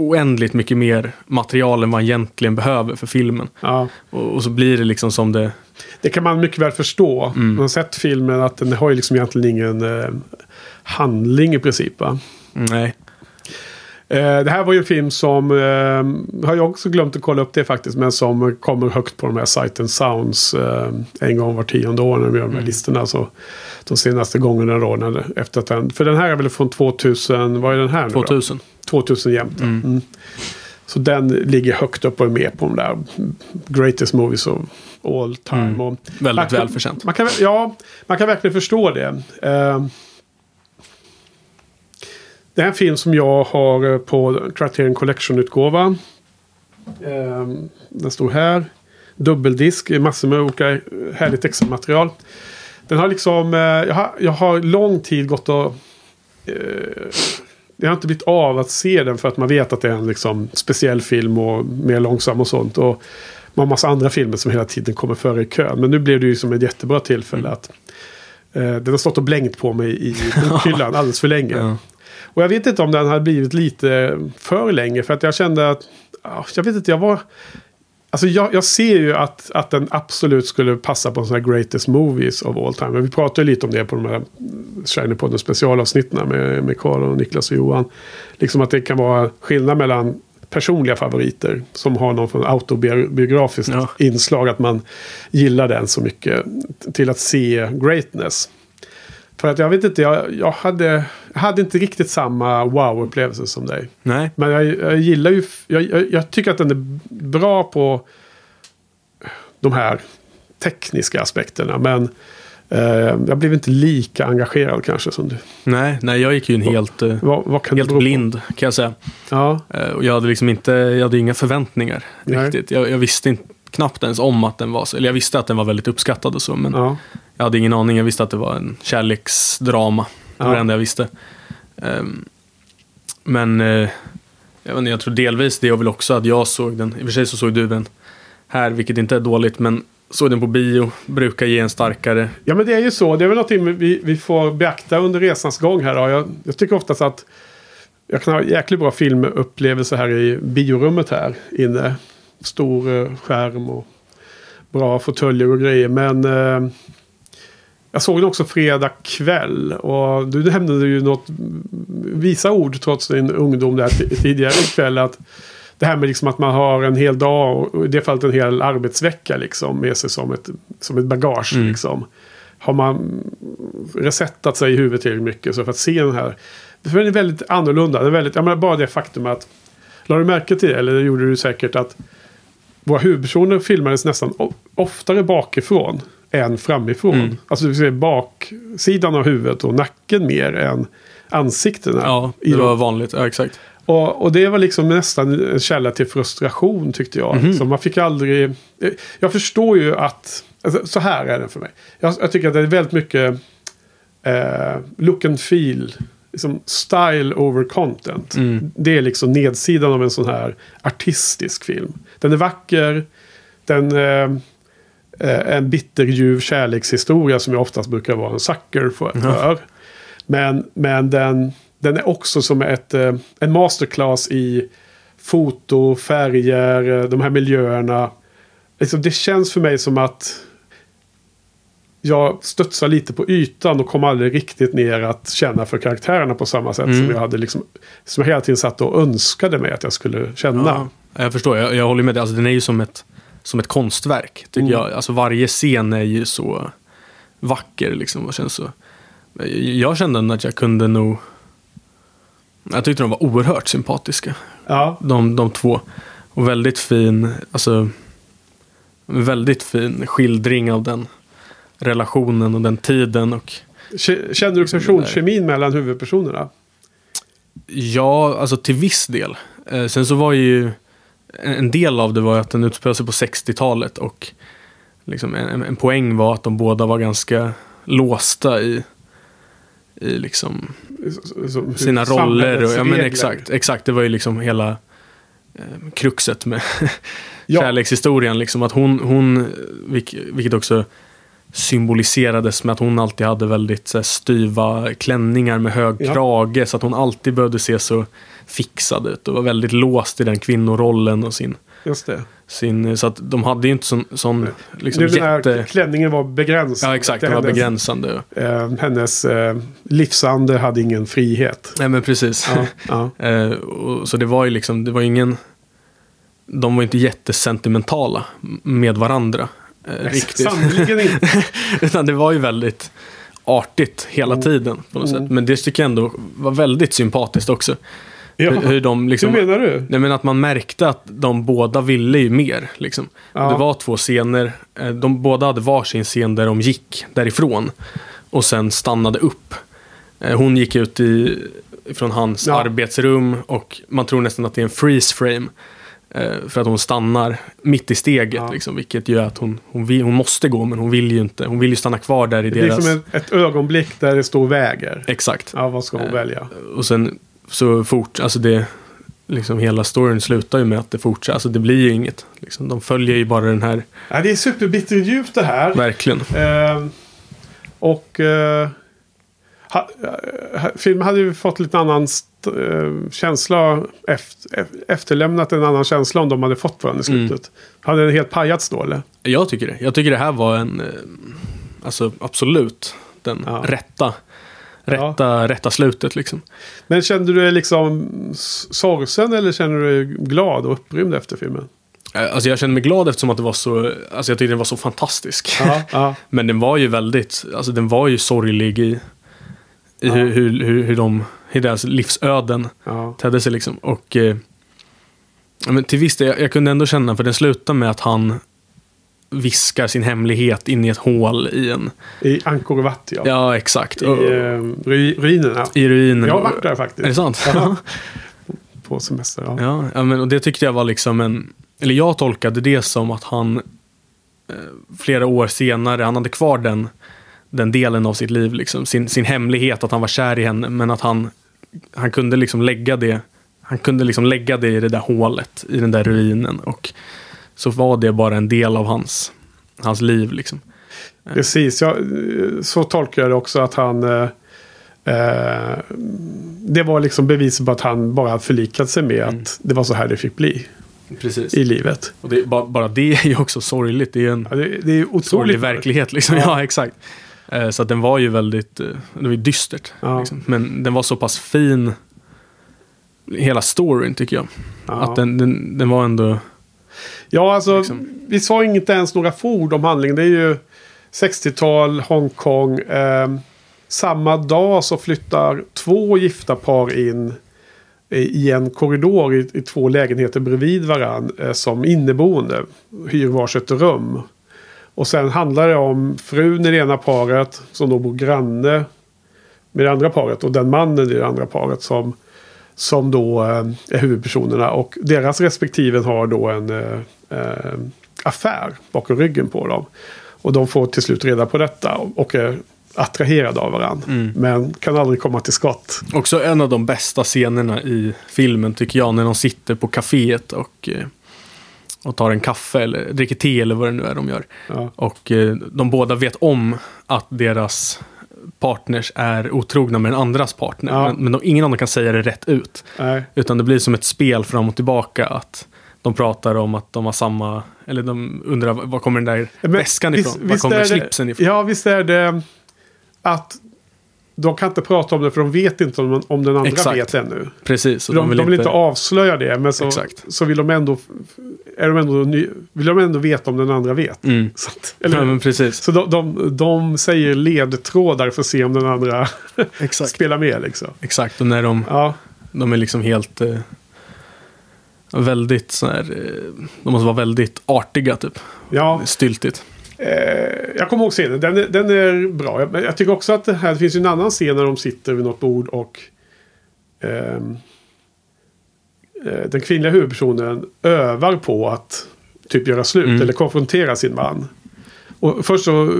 oändligt mycket mer material än vad han egentligen behöver för filmen. Ja. Och, och så blir det liksom som det... Det kan man mycket väl förstå. Mm. Man har sett filmen att den har ju liksom egentligen ingen eh, handling i princip. Va? Nej. Eh, det här var ju en film som, eh, har jag också glömt att kolla upp det faktiskt, men som kommer högt på de här Sight and Sounds eh, en gång var tionde år när vi gör de här listorna. Så de senaste gångerna då, när, efter att den, för den här är väl från 2000, vad är den här nu då? 2000. 2000 jämt. ja. Mm. Så den ligger högt upp och är med på de där greatest movies of all time. Mm. Och Väldigt välförtjänt. Man kan, ja, man kan verkligen förstå det. Eh, det är en film som jag har eh, på Criterion Collection-utgåva. Eh, den står här. Dubbeldisk, massor med olika eh, härligt extra material. Den har liksom, eh, jag, har, jag har lång tid gått och... Jag har inte blivit av att se den för att man vet att det är en liksom, speciell film och mer långsam och sånt. Och man har massa andra filmer som hela tiden kommer före i kön. Men nu blev det ju som ett jättebra tillfälle att eh, den har stått och blängt på mig i bokhyllan alldeles för länge. Ja. Och jag vet inte om den hade blivit lite för länge. För att jag kände att, ja, jag vet inte, jag var... Alltså jag, jag ser ju att, att den absolut skulle passa på en sån här greatest movies of all time. Men vi pratade ju lite om det på de här Shiny Podden specialavsnitten med, med Karl och Niklas och Johan. Liksom att det kan vara skillnad mellan personliga favoriter som har någon från autobiografiskt Ja. inslag. Att man gillar den så mycket. Till att se greatness. För att jag vet inte, jag, jag, hade, hade inte riktigt samma wow-upplevelse som dig. Nej. Men jag, jag gillar ju, jag, jag, tycker att den är bra på de här tekniska aspekterna. Men eh, jag blev inte lika engagerad kanske som du. Nej, nej, jag gick ju en helt, eh, Vad, vad helt bero på? blind kan jag säga. Ja, Eh, Och jag hade liksom inte, jag hade inga förväntningar Nej. riktigt. Jag, jag visste inte, knappt ens om att den var så, eller jag visste att den var väldigt uppskattad och så, men ja, jag hade ingen aning. Jag visste att det var en kärleksdrama. Det var det enda jag visste. Ehm, men eh, jag, vet inte, jag tror delvis det och väl också att jag såg den, i och för sig så såg du den här, vilket inte är dåligt, men såg den på bio, brukar ge en starkare ja, men det är ju så. Det är väl någonting vi, vi får beakta under resans gång här. Då. Jag, jag tycker oftast att jag kan ha jäkligt bra filmupplevelse här i biorummet här inne. Stor eh, skärm och bra fåtöljer och grejer. Men eh, jag såg den också fredag kväll. Och du nämnde ju något visa ord trots din ungdom där tidigare ikväll. Att det här med liksom att man har en hel dag och i det fallet en hel arbetsvecka liksom med sig som ett, som ett bagage. Mm. Liksom. Har man resettat sig i huvudet tillräckligt mycket så för att se den här. För den är väldigt annorlunda. Det är väldigt, jag menar bara det faktum att. La du märke till det? Eller det gjorde du säkert att. Våra huvudpersoner filmades nästan oftare bakifrån än framifrån. Mm. Alltså du ser baksidan av huvudet och nacken mer än ansiktena. Ja, det de- var vanligt. Ja, exakt. och, och det var liksom nästan en källa till frustration tyckte jag. Mhm. Så man fick aldrig... Jag förstår ju att... Alltså, så här är det för mig. Jag, jag tycker att det är väldigt mycket eh, look and feel. Liksom style over content. Mm. Det är liksom nedsidan av en sån här artistisk film. Den är vacker. Den eh, eh, en bitterljuv kärlekshistoria som jag oftast brukar vara en sucker för. för. Men, men den, den är också som ett, eh, en masterclass i foto, färger, eh, de här miljöerna. Liksom, det känns för mig som att jag studsar lite på ytan och kom aldrig riktigt ner att känna för karaktärerna på samma sätt som Mm. jag hade liksom, som jag hela tiden satt och önskade mig att jag skulle känna. Ja, jag förstår, jag, jag håller med dig. Alltså, den är ju som ett, som ett konstverk, tycker Mm. jag. Alltså, varje scen är ju så vacker, liksom. Och känns så... Jag kände ändå att jag kunde nog... Jag tyckte de var oerhört sympatiska, Ja, de, de två. Och väldigt fin, alltså... Väldigt fin skildring av den relationen och den tiden. Och K- Kände du personkemin mellan huvudpersonerna? Ja, alltså till viss del. Eh, sen så var ju en del av det var att den utspelade sig på 60-talet och liksom en, en- poäng var att de båda var ganska låsta i, i liksom Som sina roller. Och, ja, men exakt, exakt, det var ju liksom hela eh, kruxet med Ja. kärlekshistorien. Liksom, att hon, hon vilk- vilket också symboliserades med att hon alltid hade väldigt så här, styva klänningar med hög Ja. krage. Så att hon alltid behövde se så fixad ut och var väldigt låst i den kvinnorollen och sin... Just det. sin så att de hade ju inte sån, sån liksom, den här jätte... klänningen var begränsad. Ja, exakt. Den var hennes, begränsande. eh, hennes eh, livsande hade ingen frihet. Nej, men precis. Ja, ja. Eh, och, så det var ju liksom, det var ingen... De var inte jättesentimentala med varandra. Eh, riktigt. Sannerligen inte. Utan det var ju väldigt artigt hela tiden på något Mm. sätt. Men det tycker jag ändå var väldigt sympatiskt också. Ja. Hur, hur de liksom... Hur menar du? Nej, men att man märkte att de båda ville ju mer. Liksom. Ja. Det var två scener. eh, De båda hade varsin scen där de gick därifrån. Och sen stannade upp. Eh, Hon gick ut i, från hans Ja. arbetsrum och man tror nästan att det är en freeze frame. Eh, För att hon stannar mitt i steget. Ja. Liksom, vilket gör att hon, hon, vill, hon måste gå men hon vill ju inte. Hon vill ju stanna kvar där i Det är deras... som ett, ett ögonblick där det står väger. Exakt. Ja, vad ska hon Eh, välja? Och sen så fort, alltså det, liksom hela storyn slutar ju med att det fortsätter, alltså det blir ju inget. Liksom, de följer ju bara den här, Ja, det är superbitterljuvt det här. verkligen. Eh, och eh, ha, eh, filmen hade ju fått lite annan känsla. Efter, efterlämnat en annan känsla om de hade fått varandra i Mm. slutet. Hade den helt pajats då eller? Jag tycker det. Jag tycker det här var en, eh, alltså absolut, den Ja. rätta, rätta, rätta slutet liksom. Men kände du dig liksom sorgsen eller kände du dig glad och upprymd efter filmen? Eh, Alltså jag kände mig glad eftersom att det var så, alltså jag tyckte den var så fantastisk. Ja, ja. Men den var ju väldigt, alltså den var ju sorglig i, i Ja. hur, hur, hur, hur de, hur deras livsöden ja. tedde sig liksom. Och eh, men till viss del, jag, jag kunde ändå känna, för den slutar med att han viskar sin hemlighet in i ett hål i en... I Angkor Wat ja. Ja, exakt. I Och- eh, ru- ruinerna. I ruinen. Jag har varit där faktiskt. Är det sant? Ja. På semester. Ja. ja, ja men, och det tyckte jag var liksom en... Eller jag tolkade det som att han eh, flera år senare, han hade kvar den, den delen av sitt liv, liksom, sin, sin hemlighet att han var kär i henne, men att han, han kunde liksom lägga det han kunde liksom lägga det i det där hålet, i den där ruinen. Och så var det bara en del av hans, hans liv. Liksom. Precis, ja, så tolkar jag det också att han... Eh, eh, det var liksom bevis på att han bara förlikat sig med Mm. att det var så här det fick bli Precis. i livet. Och det, bara, bara det är ju också sorgligt. Det är en Ja, det, det är sorglig otroligt. verklighet. Liksom. Ja. Ja. exakt. Eh, Så att den var ju väldigt, eh, det var ju dystert. Ja. Liksom. Men den var så pass fin, hela storyn tycker jag. Ja. Att den, den, den var ändå, Ja, alltså liksom. vi sa inte ens några få ord om handlingen. Det är ju 60-tal, Hongkong. Eh, samma dag så flyttar två gifta par in i en korridor i, i två lägenheter bredvid varann eh, som inneboende. Hyr varsitt rum. Och sen handlar det om frun i det ena paret som då bor granne med det andra paret och den mannen i det andra paret som, som då eh, är huvudpersonerna. Och deras respektive har då en eh, eh, affär bakom ryggen på dem. Och de får till slut reda på detta och, är attraherade av varandra. Mm. Men kan aldrig komma till skott. Också en av de bästa scenerna i filmen tycker jag. När de sitter på kaféet och, eh, och tar en kaffe eller dricker te eller vad det nu är de gör. Ja. Och eh, de båda vet om att deras partners är otrogna med den andras partner. Ja. Men, men de, ingen av dem kan säga det rätt ut. Nej. Utan det blir som ett spel fram och tillbaka. Att de pratar om att de har samma, eller de undrar var kommer den där Men väskan visst- ifrån? Var visst kommer är det- slipsen ifrån? Ja, visst är det att de kan inte prata om det för de vet inte om, om den andra Exakt. vet ännu. Precis. och De, de, vill inte avslöja det, men så, Exakt. så vill de ändå, är de ändå ny, vill de ändå veta om den andra vet. Mm. Så, att, eller, Ja, precis. så de, de, de säger ledtrådar för att se om den andra spelar med. Liksom. Exakt, och när de, Ja, de är liksom helt... Eh, väldigt så här, eh, De måste vara väldigt artiga typ. ja. Styltigt. Eh, jag kommer ihåg scenen. Den den är bra. Jag, jag tycker också att det här det finns ju en annan scen när de sitter vid något bord och ehm, eh, den kvinnliga huvudpersonen övar på att typ göra slut Mm. eller konfrontera sin man. Och först så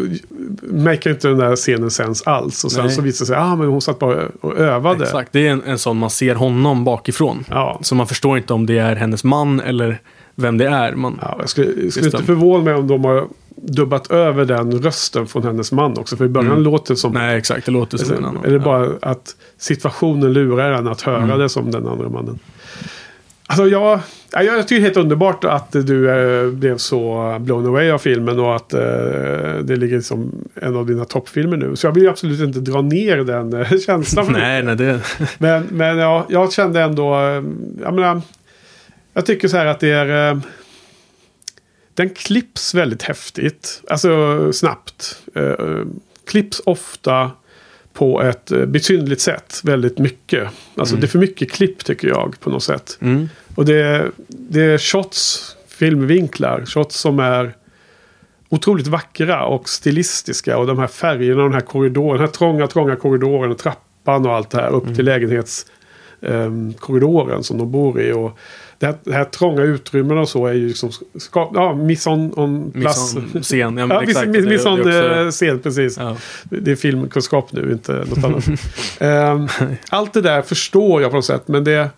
märker inte den där scenen sens alls. Och sen Nej. så visar det sig att ah, men hon satt bara och övade. Exakt, det är en, en sån man ser honom bakifrån. Ja. Så man förstår inte om det är hennes man eller vem det är. Man, Ja, jag skulle, jag skulle inte förvåna mig om de har dubbat över den rösten från hennes man också. För i början Mm. låter det som Nej, exakt. Det låter som en annan. Eller Ja. bara att situationen lurar en att höra Mm. det som den andra mannen. Alltså jag, ja, jag tycker det är helt underbart att du eh, blev så blown away av filmen och att eh, det ligger som en av dina toppfilmer nu. Så jag vill absolut inte dra ner den eh, känslan. Nej, nej, det... men, men ja, jag kände ändå, jag menar, jag tycker så här att det är, den klipps väldigt häftigt, alltså snabbt. Eh, eh, klipps ofta på ett eh, besynnerligt sätt, väldigt mycket. Alltså det är för mycket klipp tycker jag på något sätt. Mm. Och det är, det är shots, filmvinklar, shots som är otroligt vackra och stilistiska. Och de här färgerna, den här korridoren, den här trånga, trånga korridoren, och trappan och allt det här upp till lägenhetskorridoren som de bor i. Och det här, det här trånga utrymmena och så är ju liksom, ska, ja, mission on place. Mission-scen, ja, Ja, exakt. också- eh, scen, precis. Ja. Det är filmkunskap nu, inte något annat. Ehm, allt det där förstår jag på något sätt. Men det,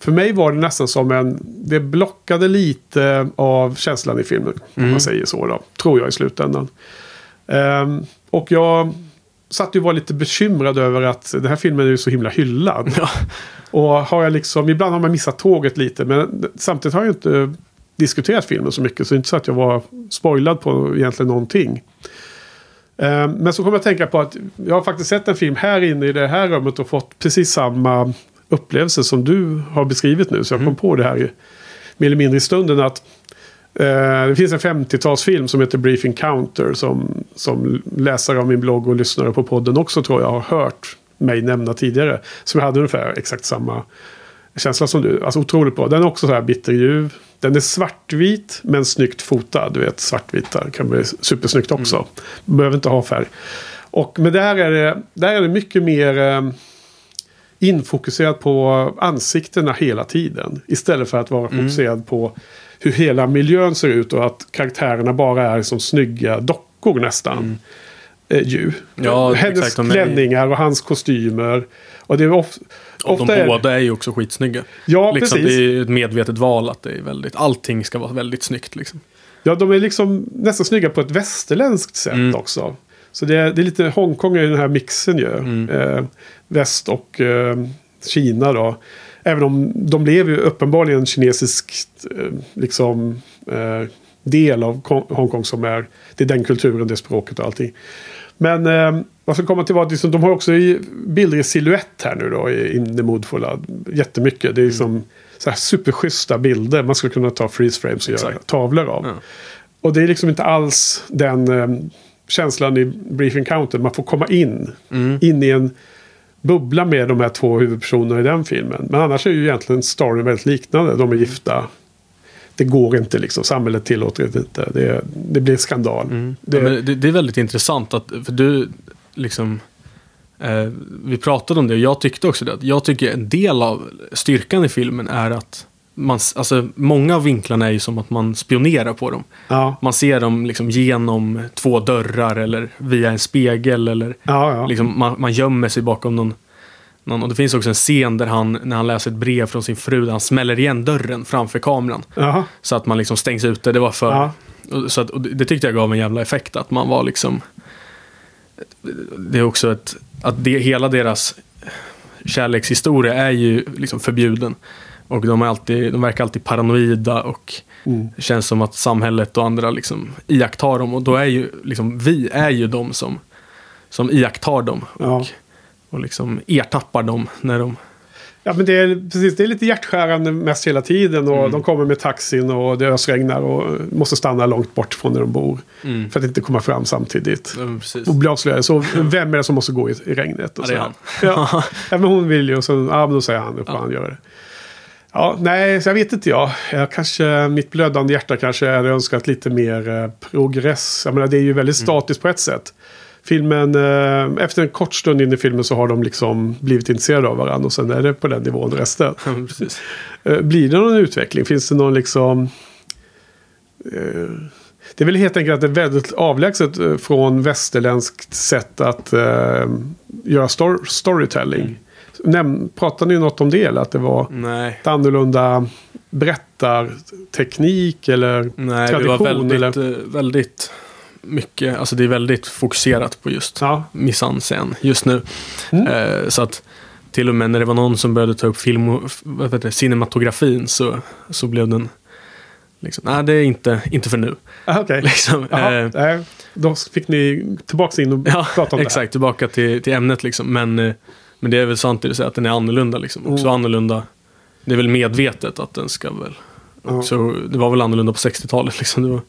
för mig var det nästan som en... Det blockade lite av känslan i filmen. Om Mm. man säger så då. Tror jag i slutändan. Ehm, och jag satt ju och var lite bekymrad över att den här filmen är ju så himla hyllad. Ja. Och har jag liksom... Ibland har man missat tåget lite. Men samtidigt har jag inte diskuterat filmen så mycket. Så det är inte så att jag var spoilad på egentligen någonting. Eh, Men så kommer jag att tänka på att jag har faktiskt sett en film här inne i det här rummet och fått precis samma upplevelse som du har beskrivit nu. Så jag kom på det här i- mer eller mindre i stunden att eh, det finns en 50-talsfilm som heter Brief Encounter som, som läsare av min blogg och lyssnare på podden också tror jag har hört mig nämna tidigare. Som jag hade ungefär exakt samma känsla som du. Alltså otroligt bra. Den är också så här bitterljuv. Den är svartvit men snyggt fotad. Du vet svartvita kan bli supersnyggt också. Behöver inte ha färg. Och, men där är det, där är det mycket mer eh, infokuserat på ansiktena hela tiden. Istället för att vara Mm. fokuserad på hur hela miljön ser ut och att karaktärerna bara är som snygga dockor nästan. Eh, ju. Ja, Hennes exakt, klänningar och hans kostymer. Och det är of, Och ofta de är, båda är ju också skitsnygga. Ja, liksom, precis. det är ett medvetet val att det är väldigt, allting ska vara väldigt snyggt. Liksom. Ja, de är liksom nästan snygga på ett västerländskt sätt Mm. också. Så det är, det är lite Hongkong i den här mixen ju. Mm. Eh, väst och eh, Kina då. Även om de lever ju uppenbarligen en kinesisk eh, liksom, eh, del av Ko- Hongkong som är, det är den kulturen, det språket och allting. Men eh, vad ska komma till var att liksom, de har också bilder i silhuett här nu då i In the Moodfulla. Jättemycket. Det är liksom så här superschyssta bilder. Man skulle kunna ta freeze frames och göra Exakt. tavlor av. Ja. Och det är liksom inte alls den eh, känslan i Brief Encounter. Man får komma in. Mm. In i en bubbla med de här två huvudpersonerna i den filmen. Men annars är ju egentligen storyn väldigt liknande. De är gifta. Det går inte liksom. Samhället tillåter det inte. Det, det blir skandal. Mm. Det, Ja, det, det är väldigt intressant att, för du, liksom, eh, vi pratade om det och jag tyckte också det. Jag tycker en del av styrkan i filmen är att man, alltså, många av vinklarna är ju som att man spionerar på dem. Ja, Man ser dem liksom genom två dörrar eller via en spegel eller ja. liksom, man, man gömmer sig bakom någon, någon. Och det finns också en scen där han, när han läser ett brev från sin fru, där han smäller igen dörren framför kameran. Jaha. Så att man liksom stängs ute. Det var för... Och, så att, och det, tyckte jag gav en jävla effekt. Att man var liksom... Det är också ett... Att det, hela deras kärlekshistoria är ju liksom förbjuden. Och de, är alltid, de verkar alltid paranoida och Mm. det känns som att samhället och andra liksom iakttar dem. Och då är ju liksom, vi är ju de som, som iakttar dem. Ja. Och, liksom ertappar dem när de... Ja, men det är, precis, det är lite hjärtskärande mest hela tiden. Och De kommer med taxin och det ösregnar och måste stanna långt bort från där de bor. För att inte komma fram samtidigt. Ja. Och bli avslöjade. Så vem är det som måste gå i, i regnet? Och Ja, det är han. Ja. ja, men hon vill ju. Och så, ja, men då säger han, då får han göra det. Ja, nej, jag vet inte jag. jag kanske, mitt blödande hjärta kanske hade önskat lite mer eh, progress. Jag menar, det är ju väldigt statiskt på ett sätt. Filmen, eh, efter en kort stund in i filmen så har de liksom blivit intresserade av varandra och sen är det på den nivån resten. Ja. Eh, Blir det någon utveckling? Finns det någon liksom... eh, Det är väl helt enkelt att det är väldigt avlägset eh, från västerländskt sätt att eh, göra stor- storytelling. Näm, pratar ni något om det? Eller att det var Nej. ett annorlunda berättarteknik eller Nej, tradition? var väldigt, eller? eh, väldigt mycket, alltså det är väldigt fokuserat på just Ja. mise-en-scène just nu. Mm. Eh, så att till och med när det var någon som började ta upp film vad heter det, cinematografin så, så blev den liksom, nej det är inte, inte för nu. Ah, Okej. Liksom. Jaha, Eh, nej, då fick ni tillbaka in och ja, prata om exakt, tillbaka till, till ämnet liksom. Men, eh, men det är väl sant det att den är annorlunda liksom. Också Mm. annorlunda, det är väl medvetet att den ska väl, också, det var väl annorlunda på 60-talet liksom. Det var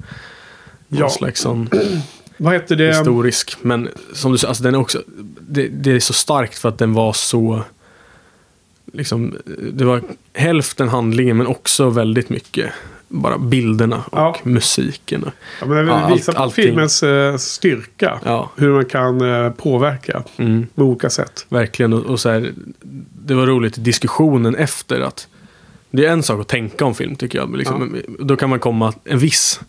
någon Ja. slags sån. Vad heter det? historisk. Men som du säger, alltså den är också, det, det är så starkt för att den var så, liksom, det var hälften handlingen men också väldigt mycket bara bilderna och Ja. musiken. Ja, men det Ja, visar allt- på allting. filmens eh, styrka. ja, Hur man kan eh, påverka mm, på olika sätt. verkligen. Och, och så här, det var roligt i diskussionen efter att det är en sak att tänka om film tycker jag. Liksom, Då kan man komma en viss,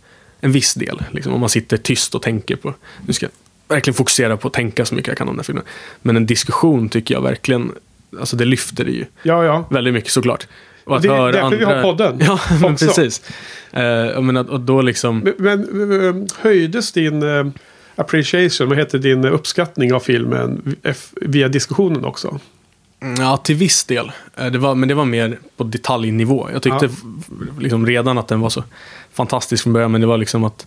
en viss del. Liksom, om man sitter tyst och tänker på, nu ska jag verkligen fokusera på att tänka så mycket jag kan om den här filmen. Men en diskussion tycker jag verkligen, alltså det lyfter det ju Ja, ja. väldigt mycket såklart. Och att Det är därför vi har podden Ja, men precis. Jag menar, och då liksom, Men, men eh, höjdes din eh, appreciation, vad heter din uppskattning av filmen via diskussionen också? Ja, till viss del. Det var, men det var mer på detaljnivå. Jag tyckte Ja. liksom redan att den var så fantastisk från början, men det var liksom att,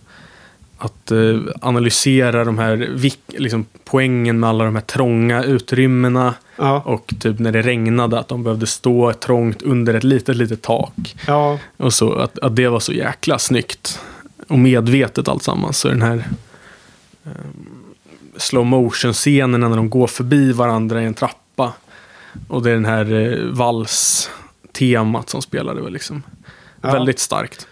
att eh, analysera de här liksom, poängen med alla de här trånga utrymmena Ja, och typ när det regnade att de behövde stå trångt under ett litet, litet tak. ja, Och så att, att det var så jäkla snyggt och medvetet alltsammans. Så den här um, slow motion scenerna när de går förbi varandra i en trappa. Och det är den här uh, vals-temat som spelade liksom. Ja. Väldigt starkt.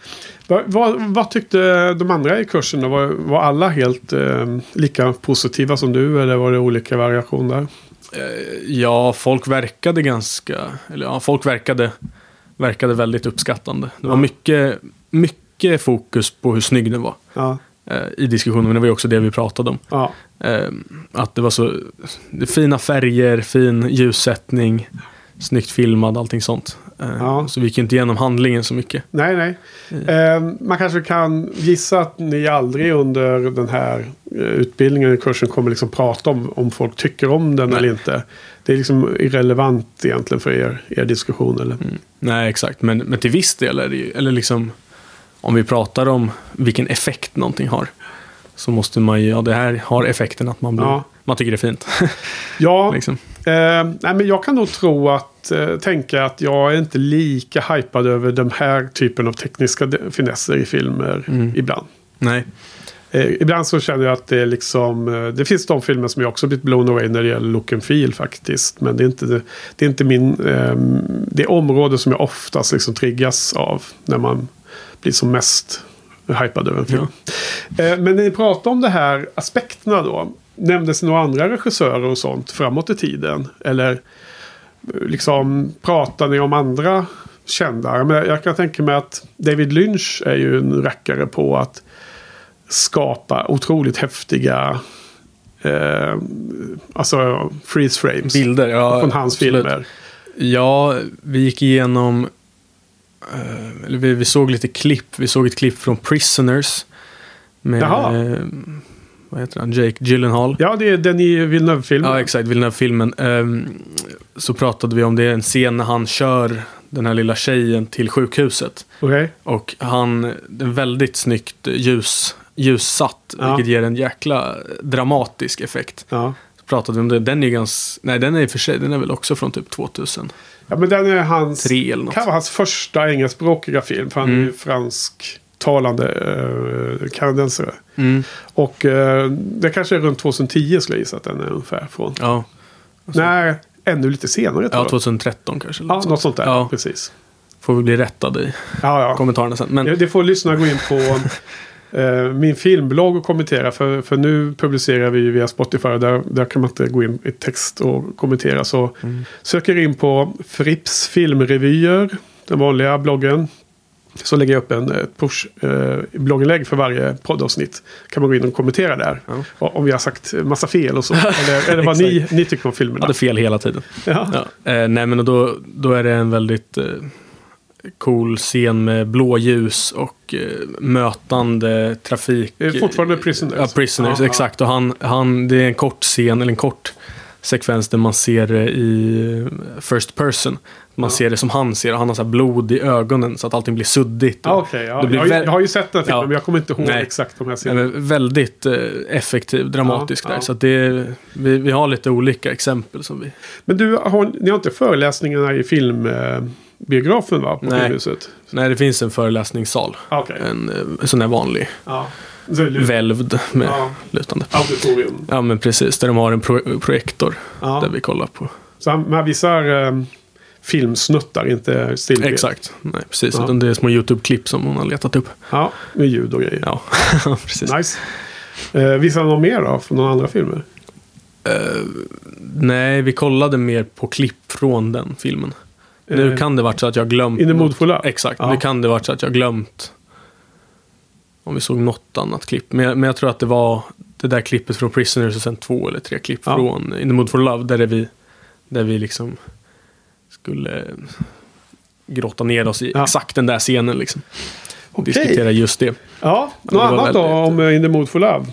Vad, vad, tyckte de andra i kursen då? Var, var alla helt eh, lika positiva som du eller var det olika variationer? Eh, Ja, folk verkade ganska, eller ja, folk verkade, verkade väldigt uppskattande. Det var Ja. mycket, mycket fokus på hur snygg den var Ja, eh, i diskussionen, men det var ju också det vi pratade om. ja, Eh, att det var så fina färger, fin ljussättning, snyggt filmad, allting sånt. Eh, Ja. Så vi gick inte igenom handlingen så mycket. nej, nej. Eh, man kanske kan gissa att ni aldrig under den här utbildningen, kursen, kommer liksom prata om om folk tycker om den Nej. eller inte. Det är liksom irrelevant egentligen för er, er diskussion. Eller? Nej, exakt. Men, men till viss del är det ju, eller liksom, om vi pratar om vilken effekt någonting har. Så måste man ju, ja det här har effekten att man blir, Ja. man tycker det är fint. Ja, liksom. Eh, nej, men jag kan nog tro att eh, tänka att jag är inte lika hypad över den här typen av tekniska finesser i filmer Mm. ibland. Nej, Eh, ibland så känner jag att det är liksom, eh, det finns de filmer som jag också blivit blown away när det gäller look and feel faktiskt. Men det är inte, det är inte min, eh, det område som jag oftast liksom triggas av när man blir som mest hypad över en film. Eh, men när ni pratar om de här aspekterna då. Nämndes några andra regissörer och sånt framåt i tiden? Eller eh, liksom pratar ni om andra kända. Men jag kan tänka mig att David Lynch är ju en rackare på att skapa otroligt häftiga eh, alltså freeze frames Bilder, ja. från hans absolut. filmer. Ja, vi gick igenom... eh, vi, vi såg lite klipp. Vi såg ett klipp från Prisoners. Med... Jaha. Vad heter han? Jake Gyllenhaal. Ja, det är den i Villeneuve-filmen. Ja, exakt. Villeneuve-filmen. Um, så pratade vi om det, en scen när han kör den här lilla tjejen till sjukhuset. Okej. Och han, det är väldigt snyggt ljus, ljussatt, Ja. vilket ger en jäkla dramatisk effekt. Ja. Så pratade vi om det. Den är ganska, nej den är i och för sig, den är väl också från typ 2003 ja, men den är hans... eller något. kan vara hans första engelskspråkiga film. För han är Mm. ju fransktalande eh, kanadensare. Mm. Och eh, det kanske är runt 2010 skulle jag gissa att den är ungefär från. Ja. Nej, ännu lite senare tror ja, jag. 2013 kanske. Ja, något sånt där. Ja. Precis. Får vi bli rättade i Ja, ja. kommentarerna sen. Men, Det, får lyssnarna gå in på eh, min filmblogg och kommentera. För, för nu publicerar vi via Spotify. Där, där kan man inte gå in i text och kommentera. Så Mm. söker in på Frips filmrevyer. Den vanliga bloggen. Så lägger jag upp en ett push eh, för varje poddavsnitt. Kan man gå in och kommentera där. Ja. Om vi har sagt massa fel och så. Eller, eller vad ni, ni tycker om filmerna. hade fel hela tiden. Ja. Ja. Eh, nej, men då, då är det en väldigt eh, cool scen med blåljus och eh, mötande trafik. Fortfarande Prisoners. Ja, Prisoners, exakt. Och han, han, det är en kort scen, eller en kort sekvens där man ser det i eh, first person. Man Ja. ser det som han ser, och han har så här blod i ögonen så att allting blir suddigt. Och- okej, ja. Blir jag, har ju- jag har ju sett den filmen Ja. men jag kommer inte ihåg Nej. exakt de här Ja, scenerna. men väldigt eh, effektiv, dramatisk där. Så det, vi, vi har lite olika exempel som vi... Men du, har, ni har inte föreläsningarna i filmbiografen va? På Nej. Filmhuset? Nej, det finns en föreläsningssal. Ah, Okej. En, eh, en sån där vanlig, Ja. Välvd med Ja. lutande. Auditorium. Ja, men precis. Där de har en pro projektor Ja. där vi kollar på. Så han, visar eh, filmsnuttar, inte stillbild. Exakt. Nej, precis. Ja. Utan det är små YouTube-klipp som hon har letat upp. Ja, med ljud och grejer. Ja, precis. Nice. Eh, visar han något mer då? Från några andra filmer? Nej, vi kollade mer på klipp från den filmen. Nu Eh, kan det varit så att jag glömt. In the mood for love? Exakt. Ja. Nu kan det varit så att jag glömt. Om vi såg något annat klipp. Men jag, men jag tror att det var det där klippet från Prisoners och sen två eller tre klipp Ja. från In the mood for love. Där, är vi, där vi liksom skulle grotta ner oss i Ja. exakt den där scenen. Liksom. Okej. diskutera just det. Ja, något annat då väldigt- om eh, In the mood for love?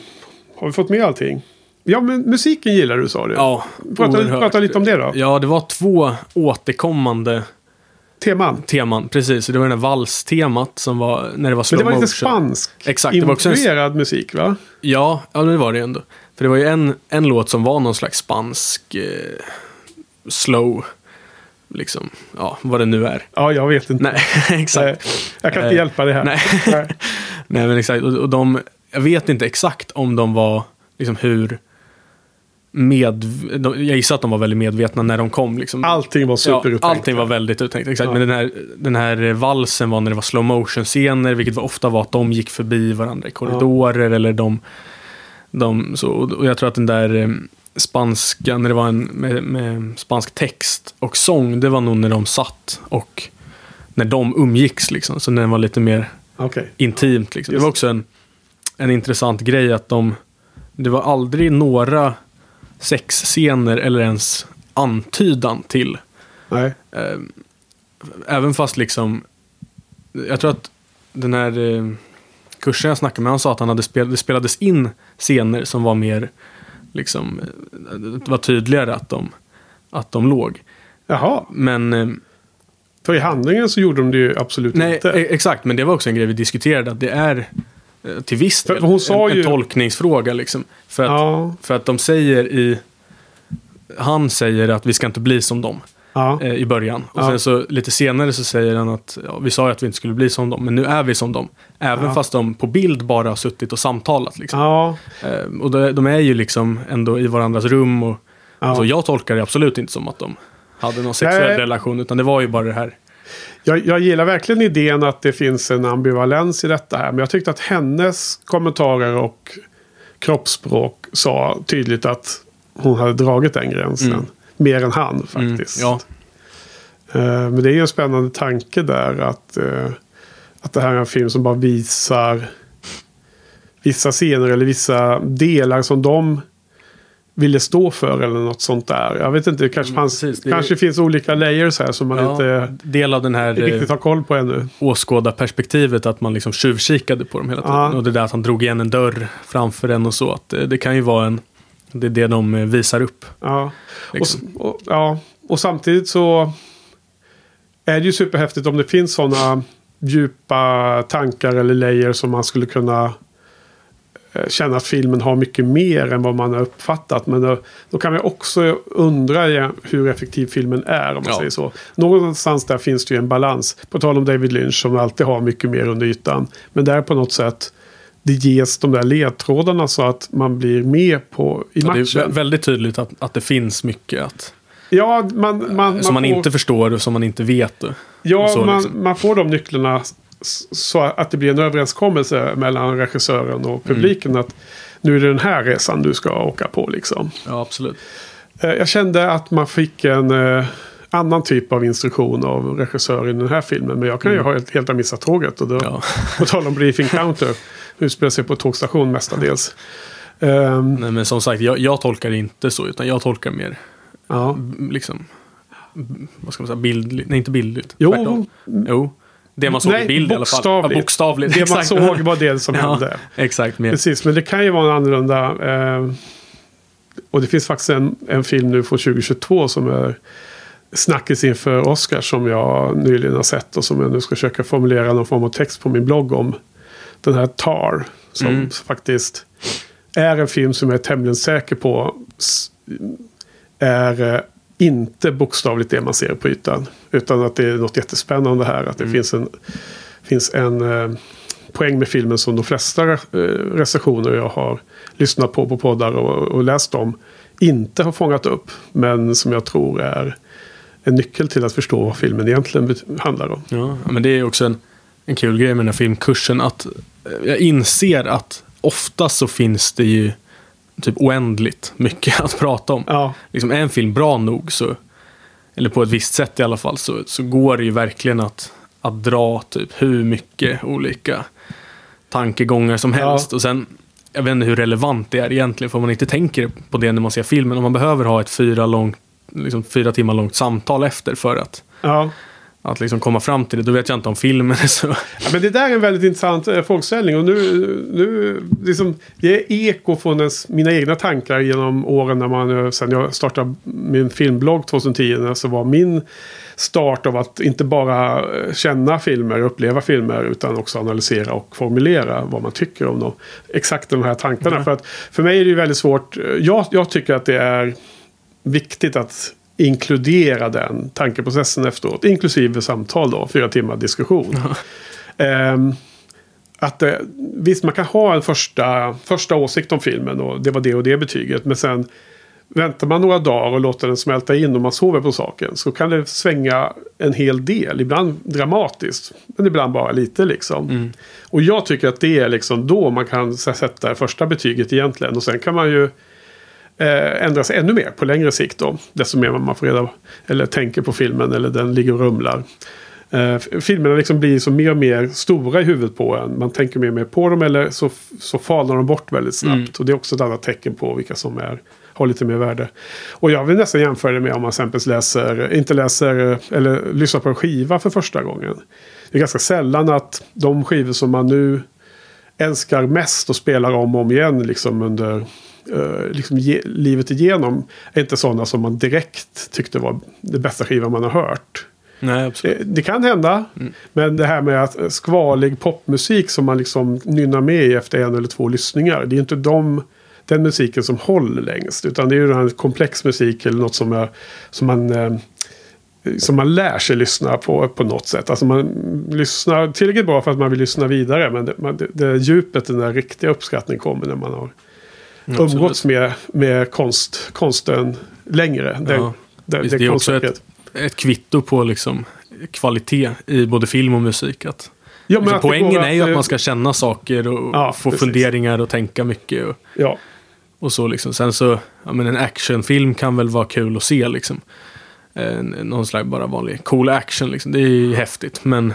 Har vi fått med allting? Ja, men musiken gillar du sa du. Ja, prata, prata lite om det då. Ja, det var två återkommande Teman. teman. Precis, det var det här valstemat som var när det var Men slow det var lite spansk Exakt, det var också en- musik va? Ja, ja, det var det ändå. För det var ju en, en låt som var någon slags spansk eh, slow, liksom, ja, vad det nu är. Ja, jag vet inte. Nej, exakt. Jag kan inte Eh, hjälpa det här. nej. Nej. Nej, men exakt. Och, och de, jag vet inte exakt om de var, liksom hur med, jag gissar att de var väldigt medvetna när de kom. Liksom. Allting var Ja, superupptänkt. allting var väldigt uttänkt. Exakt. Ja. Men den här, den här valsen var när det var slow motion scener, vilket var, ofta var att de gick förbi varandra i korridorer eller de, de så, och jag tror att den där eh, spanska, när det var en med, med spansk text och sång, det var nog när de satt och när de umgicks liksom. Så den var lite mer Okej. intimt. Liksom. Det var också en, en intressant grej att de, det var aldrig några sexscener eller ens antydan till. Nej. Eh, även fast liksom, jag tror att den här eh, kursen jag snackade med, han sa att han hade spel, det spelades in scener som var mer, liksom, eh, det var tydligare att de, att de låg. Jaha. Men eh, För i handlingen så gjorde de det ju absolut Nej, inte. e- exakt. Men det var också en grej vi diskuterade. Att det är till viss del hon sa en, ju- en tolkningsfråga. Liksom. För, att, Ja. för att de säger i... Han säger att vi ska inte bli som dem Ja. eh, i början. Och Ja. sen så lite senare så säger han att vi sa ju att vi inte skulle bli som dem, men nu är vi som dem. Även fast de på bild bara har suttit och samtalat. Liksom. Eh, och de, de är ju liksom ändå i varandras rum. Och, alltså, jag tolkar det absolut inte som att de hade någon sexuell Nej. relation, utan det var ju bara det här. Jag, jag gillar verkligen idén att det finns en ambivalens i detta här. Men jag tyckte att hennes kommentarer och kroppsspråk sa tydligt att hon hade dragit den gränsen. Mm. Mer än han faktiskt. ja. Eh, men det är ju en spännande tanke där att, eh, att det här är en film som bara visar vissa scener eller vissa delar som de ville stå för eller något sånt där. Jag vet inte, det kanske, Mm, fanns, precis. Det kanske finns olika layers här som man Ja, inte del av den här riktigt eh, har koll på ännu. åskådarperspektivet att man liksom tjuvkikade på dem hela tiden. Ja. Och det där att han drog igen en dörr framför en och så. Att det, det kan ju vara en... Det är det de eh, visar upp. Ja. Och, Liksom. och, ja. och samtidigt så är det ju superhäftigt om det finns sådana djupa tankar eller layers som man skulle kunna eh, känna att filmen har mycket mer än vad man har uppfattat. Men då, då kan vi också undra hur effektiv filmen är om man Ja. säger så. Någonstans där finns det ju en balans. På tal om David Lynch som alltid har mycket mer under ytan. Men där på något sätt det ges de där ledtrådarna så att man blir med på i Ja, det är matchen. vä- väldigt tydligt att, att det finns mycket att, Ja, man, man, som man får, inte förstår och som man inte vet. Ja, så, man, liksom. man får de nycklarna så att det blir en överenskommelse mellan regissören och publiken. Mm. Att nu är det den här resan du ska åka på liksom. Ja, absolut. Eh, Jag kände att man fick en eh, annan typ av instruktion av regissören i den här filmen. Men jag kan ju ha helt, helt ha missat tåget. Och då, Mm. Ja. På tal om briefing counter. Utspelar sig på tågstation mestadels. Ehm, Nej, men som sagt, jag, jag tolkar inte så. Utan jag tolkar mer ja. mm, liksom... mm, Vad ska man säga? Bildligt? Nej, inte bildligt. Jo. Jo. Det man såg Nej, i bild i alla fall. bokstavligt. Ja, bokstavligt. Det man såg var det som ja, hände. Exakt. Mer. Precis, men det kan ju vara en annorlunda. Eh, och det finns faktiskt en, en film nu från 2022 som är snackis inför Oscar som jag nyligen har sett och som jag nu ska försöka formulera någon form av text på min blogg om. Den här Tar. Som Mm. faktiskt är en film som jag är tämligen säker på är eh, inte bokstavligt det man ser på ytan. Utan att det är något jättespännande här. Att det Mm. finns en, finns en eh, poäng med filmen som de flesta eh, recensioner jag har lyssnat på på poddar och, och läst om inte har fångat upp. Men som jag tror är en nyckel till att förstå vad filmen egentligen handlar om. Ja, men det är också en, en kul grej med den här filmkursen. Att eh, jag inser att oftast så finns det ju typ oändligt mycket att prata om. Ja, Liksom är en film bra nog så, eller på ett visst sätt i alla fall, så, så går det ju verkligen att, att dra typ hur mycket olika tankegångar som Ja. helst. Och sen, jag vet inte hur relevant det är egentligen, för man inte tänker på det när man ser filmen. Om man behöver ha ett fyra, långt, liksom fyra timmar långt samtal efter för att ja. Att liksom komma fram till det. Då vet jag inte om filmen är så... Ja, men det där är en väldigt intressant eh, frågeställning. Och nu, nu liksom, det är eko från ens, mina egna tankar genom åren när man, eh, sen jag startade min filmblogg 2010, när så var min start av att inte bara eh, känna filmer, uppleva filmer, utan också analysera och formulera vad man tycker om dem. Exakt de här tankarna. För, att, för mig är det ju väldigt svårt. eh, Jag, jag tycker att det är viktigt att inkludera den tankeprocessen efteråt. Inklusive samtal då, fyra timmar diskussion. Ehm, att, eh, visst, man kan ha en första, första åsikt om filmen och det var det och det betyget. Men sen väntar man några dagar och låter den smälta in och man sover på saken. Så kan det svänga en hel del. Ibland dramatiskt. Men ibland bara lite liksom. Och jag tycker att det är liksom då man kan sätta det första betyget egentligen. Och sen kan man ju eh, ändra sig ännu mer på längre sikt då. Desto mer man får reda eller tänker på filmen eller den ligger och rumlar. Eh, filmerna liksom blir så mer och mer stora i huvudet på en. Man tänker mer och mer på dem eller så, så falnar de bort väldigt snabbt. Och det är också ett annat tecken på vilka som är, har lite mer värde. Och jag vill nästan jämföra det med om man exempelvis läser, inte läser eh, eller lyssnar på en skiva för första gången. Det är ganska sällan att de skivor som man nu älskar mest och spelar om och om igen liksom under eh, liksom ge, livet igenom är inte sådana som man direkt tyckte var det bästa skivan man har hört. Nej, absolut. Det, det kan hända. Men det här med att eh, skvalig popmusik som man liksom nynnar med i efter en eller två lyssningar. Det är inte de, den musiken som håller längst. Utan det är ju den här komplex musik eller något som, är, som man... Eh, som man lär sig lyssna på på något sätt. Alltså man lyssnar tillräckligt bra för att man vill lyssna vidare. Men det, man, det, det djupet, den där riktiga uppskattningen kommer när man har Absolut. umgåtts med, med konst, konsten längre. Det, Ja. det, Visst, det är också ett, ett kvitto på liksom kvalitet i både film och musik. Att, Ja, liksom, att poängen går är ju eh, att man ska känna saker och Ja, få precis. funderingar och tänka mycket. Och, Ja, och så liksom. Sen så, ja, men en actionfilm kan väl vara kul att se liksom. eh, någon slags bara vanlig cool action. Liksom. Det är ju häftigt. Men,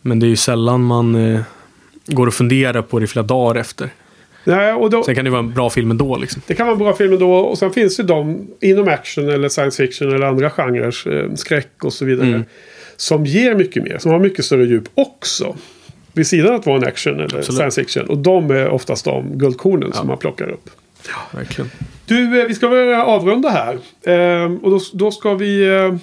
men det är ju sällan man eh, går och funderar på det i flera dagar efter. Nej, och då, Sen kan det vara en bra film ändå. Liksom. Det kan vara en bra film då. Och sen finns det de inom action eller science fiction eller andra genrer, eh, skräck och så vidare. Mm. Som ger mycket mer, som har mycket större djup också. Vid sidan av att vara en action eller Absolut. science fiction. Och de är oftast de guldkornen som Ja. man plockar upp. Verkligen. Du, eh, vi ska börja avrunda här. Ehm, och då, då ska vi eh,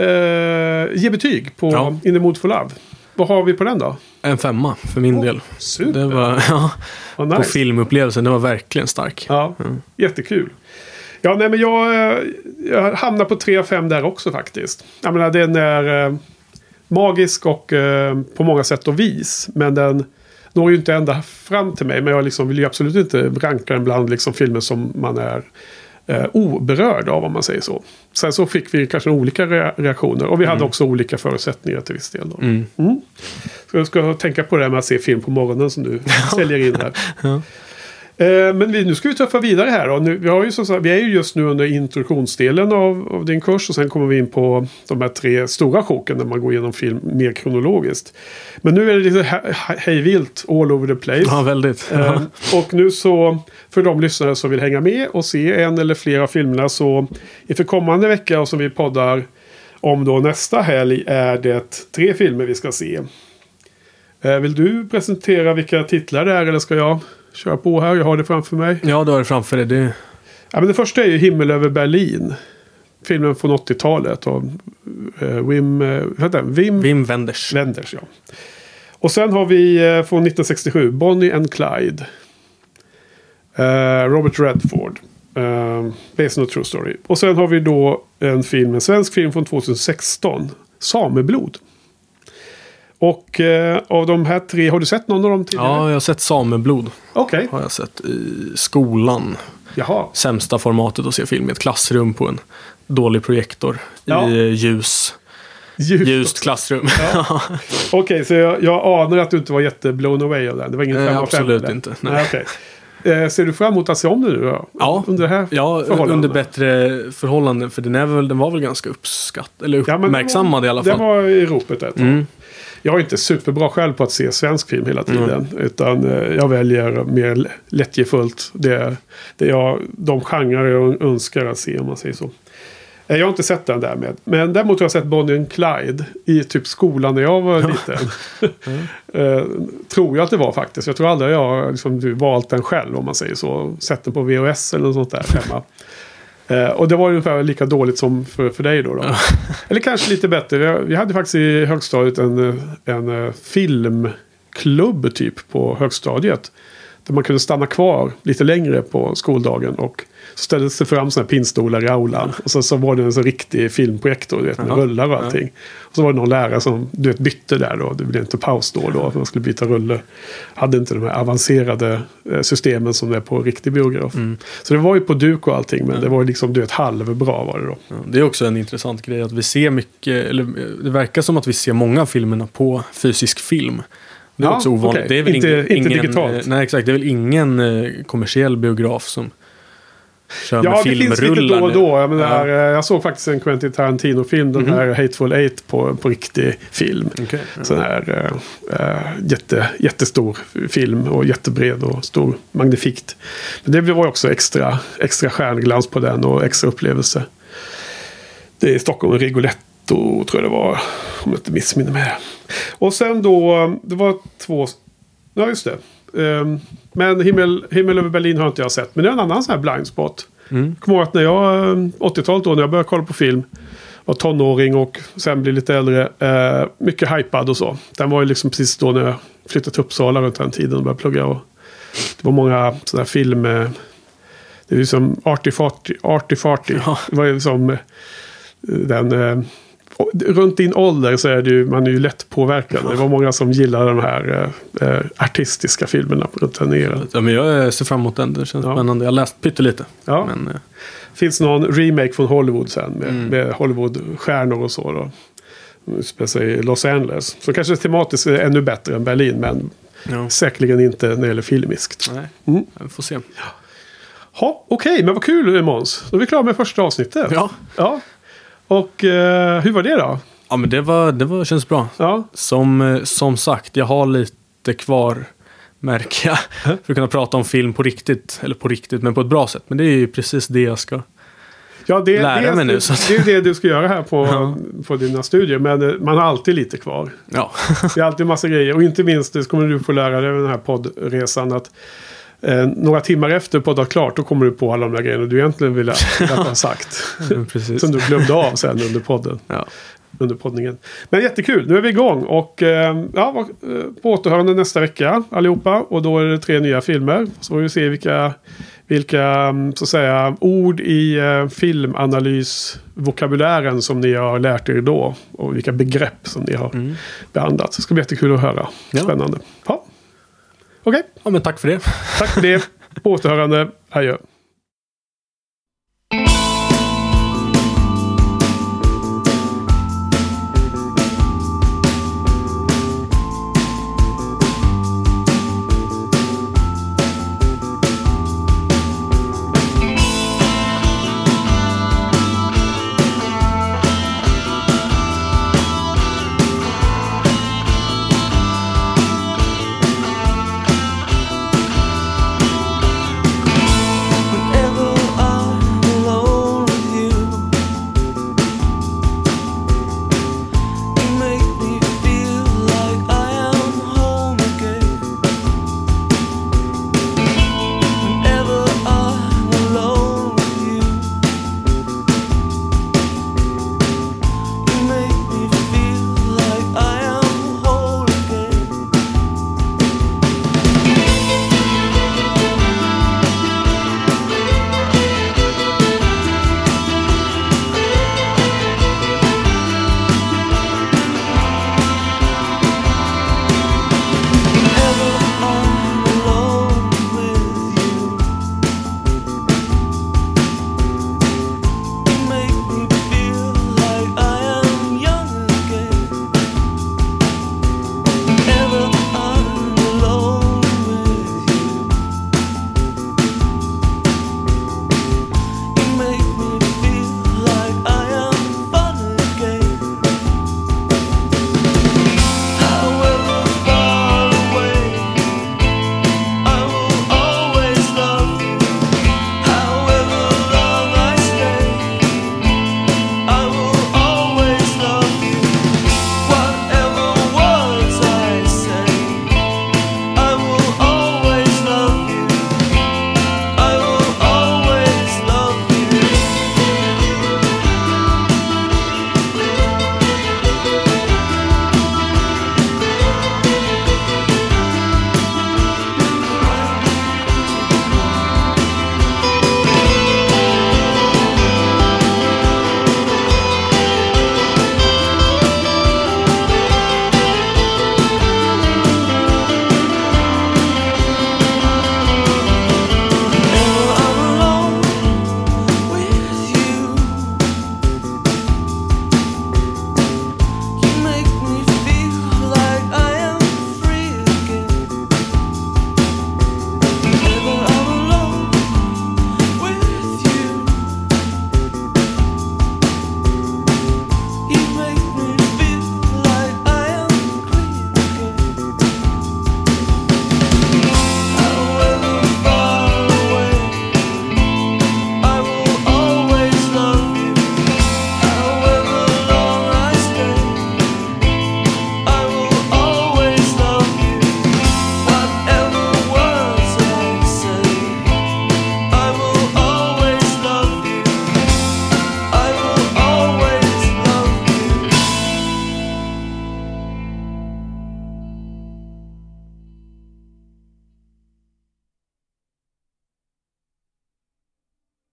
eh, ge betyg på Ja. In the Mood for Love. Vad har vi på den då? En femma för min del. Super! Det var, ja, På nice. filmupplevelsen, det var verkligen stark. Ja, jättekul. Ja, nej men jag, eh, jag hamnar på 3 av 5 där också faktiskt. Jag menar den är eh, magisk och eh, på många sätt och vis. Men den når ju inte ända fram till mig. Men jag liksom vill ju absolut inte ranka den bland liksom filmer som man är eh, oberörd av om man säger så. Sen så fick vi kanske olika re- reaktioner. Och vi hade också olika förutsättningar till viss del. Då. Mm. Mm. Så jag ska tänka på det här med att se film på morgonen som du säljer in här. Ja. Eh, Men vi, nu ska vi tuffa vidare här. Nu, vi, har ju sagt, vi är ju just nu under introduktionsdelen av, av din kurs. Och sen kommer vi in på de här tre stora sjoken. När man går igenom film mer kronologiskt. Men nu är det lite he- he- hejvilt all over the place. ja, väldigt. Eh, och nu så, för de lyssnare som vill hänga med och se en eller flera av filmerna så inför kommande vecka och som vi poddar om då nästa helg är det tre filmer vi ska se. Eh, vill du presentera vilka titlar det är eller ska jag köra på här? Jag har det framför mig. Ja, du har det framför dig. Det, Ja, men det första är ju Himmel över Berlin. Filmen från 80-talet av eh, Wim, eh, den? Wim Wim Wenders. Wenders. Ja. Och sen har vi eh, från 1967 Bonnie and Clyde. Eh, Robert Redford. Uh, based on a true story. Och sen har vi då en film, en svensk film från 2016. Sameblod. Och eh, av de här tre, har du sett någon av dem tidigare? Ja, jag har sett Sameblod. Okej, Har jag sett i skolan. jaha. Sämsta formatet att se film i ett klassrum på en dålig projektor. Ja. I ljus. Ljus. Ljust klassrum. Ja. Okej, så jag, jag anar att du inte var jätte blown away av den. Det var ingen Nej, absolut där. inte. Nej. Nej. okej. Eh, ser du fram emot att se om det nu då? Ja. Under här Ja, under bättre förhållanden. För den, är väl, den var väl ganska uppskattad. Eller Ja, den uppmärksammad var, i alla Den fall. var i ropet ett. Mm. Jag är inte superbra själv på att se svensk film hela tiden. Utan eh, jag väljer mer lättjefullt det, det jag, de genrer jag önskar att se om man säger så. Eh, Jag har inte sett den därmed. Men däremot har jag sett Bonnie and Clyde i typ skolan när jag var liten. Eh, tror jag att det var faktiskt. Jag tror aldrig jag har liksom, du, valt den själv om man säger så. Sett den på VHS eller något sånt där hemma. Eh, och det var ungefär lika dåligt som för, för dig då. då. Eller kanske lite bättre. Vi- hade faktiskt i högstadiet en, en eh, filmklubb typ på högstadiet. Där man kunde stanna kvar lite längre på skoldagen. Och så ställdes det fram sådana här pinnstolar i aulan. Och så, så var det en så riktig filmprojektor du vet, med Jaha. rullar och allting. Och så var det någon lärare som du vet, bytte där då. Det blev inte paus då och då. För man skulle byta rulle. Hade inte de här avancerade eh, systemen som det är på riktig biograf. Mm. Så det var ju på duk och allting. Men det var ju liksom du vet halvbra var det då. Ja, det är också en intressant grej att vi ser mycket, eller eh, det verkar som att vi ser många av filmerna på fysisk film. Det är Ja, också ovanligt. okej. Det är väl Inte- ingen, inte digitalt. eh, Nej, exakt. Det är väl ingen eh, kommersiell biograf som kör Ja, med det finns filmrullar. lite då och då. Jag, menar, Ja. Eh, jag såg faktiskt en Quentin Tarantino-film. Den här Hateful Eight på, på riktig film. Ja. Sån här eh, jätte, jättestor film och jättebred och stor, magnifikt. Men det var också extra, extra stjärnglans på den och extra upplevelse. Det är Stockholm, Rigoletto tror jag det var. Om jag inte missminner mig. Och sen då, det var två, ja just det. Ehm, men himmel, himmel över Berlin har inte jag sett. Men det är en annan sån här blind spot. Mm. Kommer ihåg att när jag, eh, 80-talet då, när jag började kolla på film. Var tonåring och sen blev lite äldre. Eh, mycket hypad och så. Den var ju liksom precis då när jag flyttade till Uppsala runt den tiden och började plugga. Och det var många sådana här film... Eh, det är ju som Arty Farty. Arty Farty. Ja. Det var ju som eh, den... Runt din ålder så är det ju, man är ju lätt påverkad. Det var många som gillade de här eh, eh, artistiska filmerna runt den eran. Ja, men jag eh, ser fram emot den. Det känns Ja. spännande. Jag har läst pyttelite. Ja. Men, eh, finns någon remake från Hollywood sen med, Mm. med Hollywood-stjärnor och så. Då. I Los Angeles. Så kanske tematiskt är ännu bättre än Berlin. Men ja. säkerligen inte när det gäller filmiskt. Nej, Mm. vi får se. Ha, Okej, men vad kul Måns. Då är vi klara med första avsnittet. Ja. ja. Och eh, hur var det då? Ja, men det, var, det var, känns bra. Ja, Som, eh, som sagt, jag har lite kvar, märker jag, för att kunna prata om film på riktigt. Eller på riktigt, men på ett bra sätt. Men det är ju precis det jag ska. ja det, Lära det, mig nu, det, så det är det du ska göra här på, Ja. på dina studier. Men eh, man har alltid lite kvar. Ja, Det är alltid massa grejer. Och inte minst, det kommer du få lära dig den här poddresan. Att eh, några timmar efter poddat klart, då kommer du på alla de där grejerna du egentligen ville ville ha sagt. precis. Som du glömde av sen under podden. Ja. Under poddningen. Men jättekul, nu är vi igång. Och eh, ja, eh, på återhörande nästa vecka allihopa. Och då är det tre nya filmer. Så får vi se vilka, vilka mm, så att säga, ord i eh, filmanalysvokabulären som ni har lärt er då. Och vilka begrepp som ni har behandlat. Det ska bli jättekul att höra. Ja. Spännande. Ja. Okej, ja, men tack för det. tack för det. På återhörande. Adjö.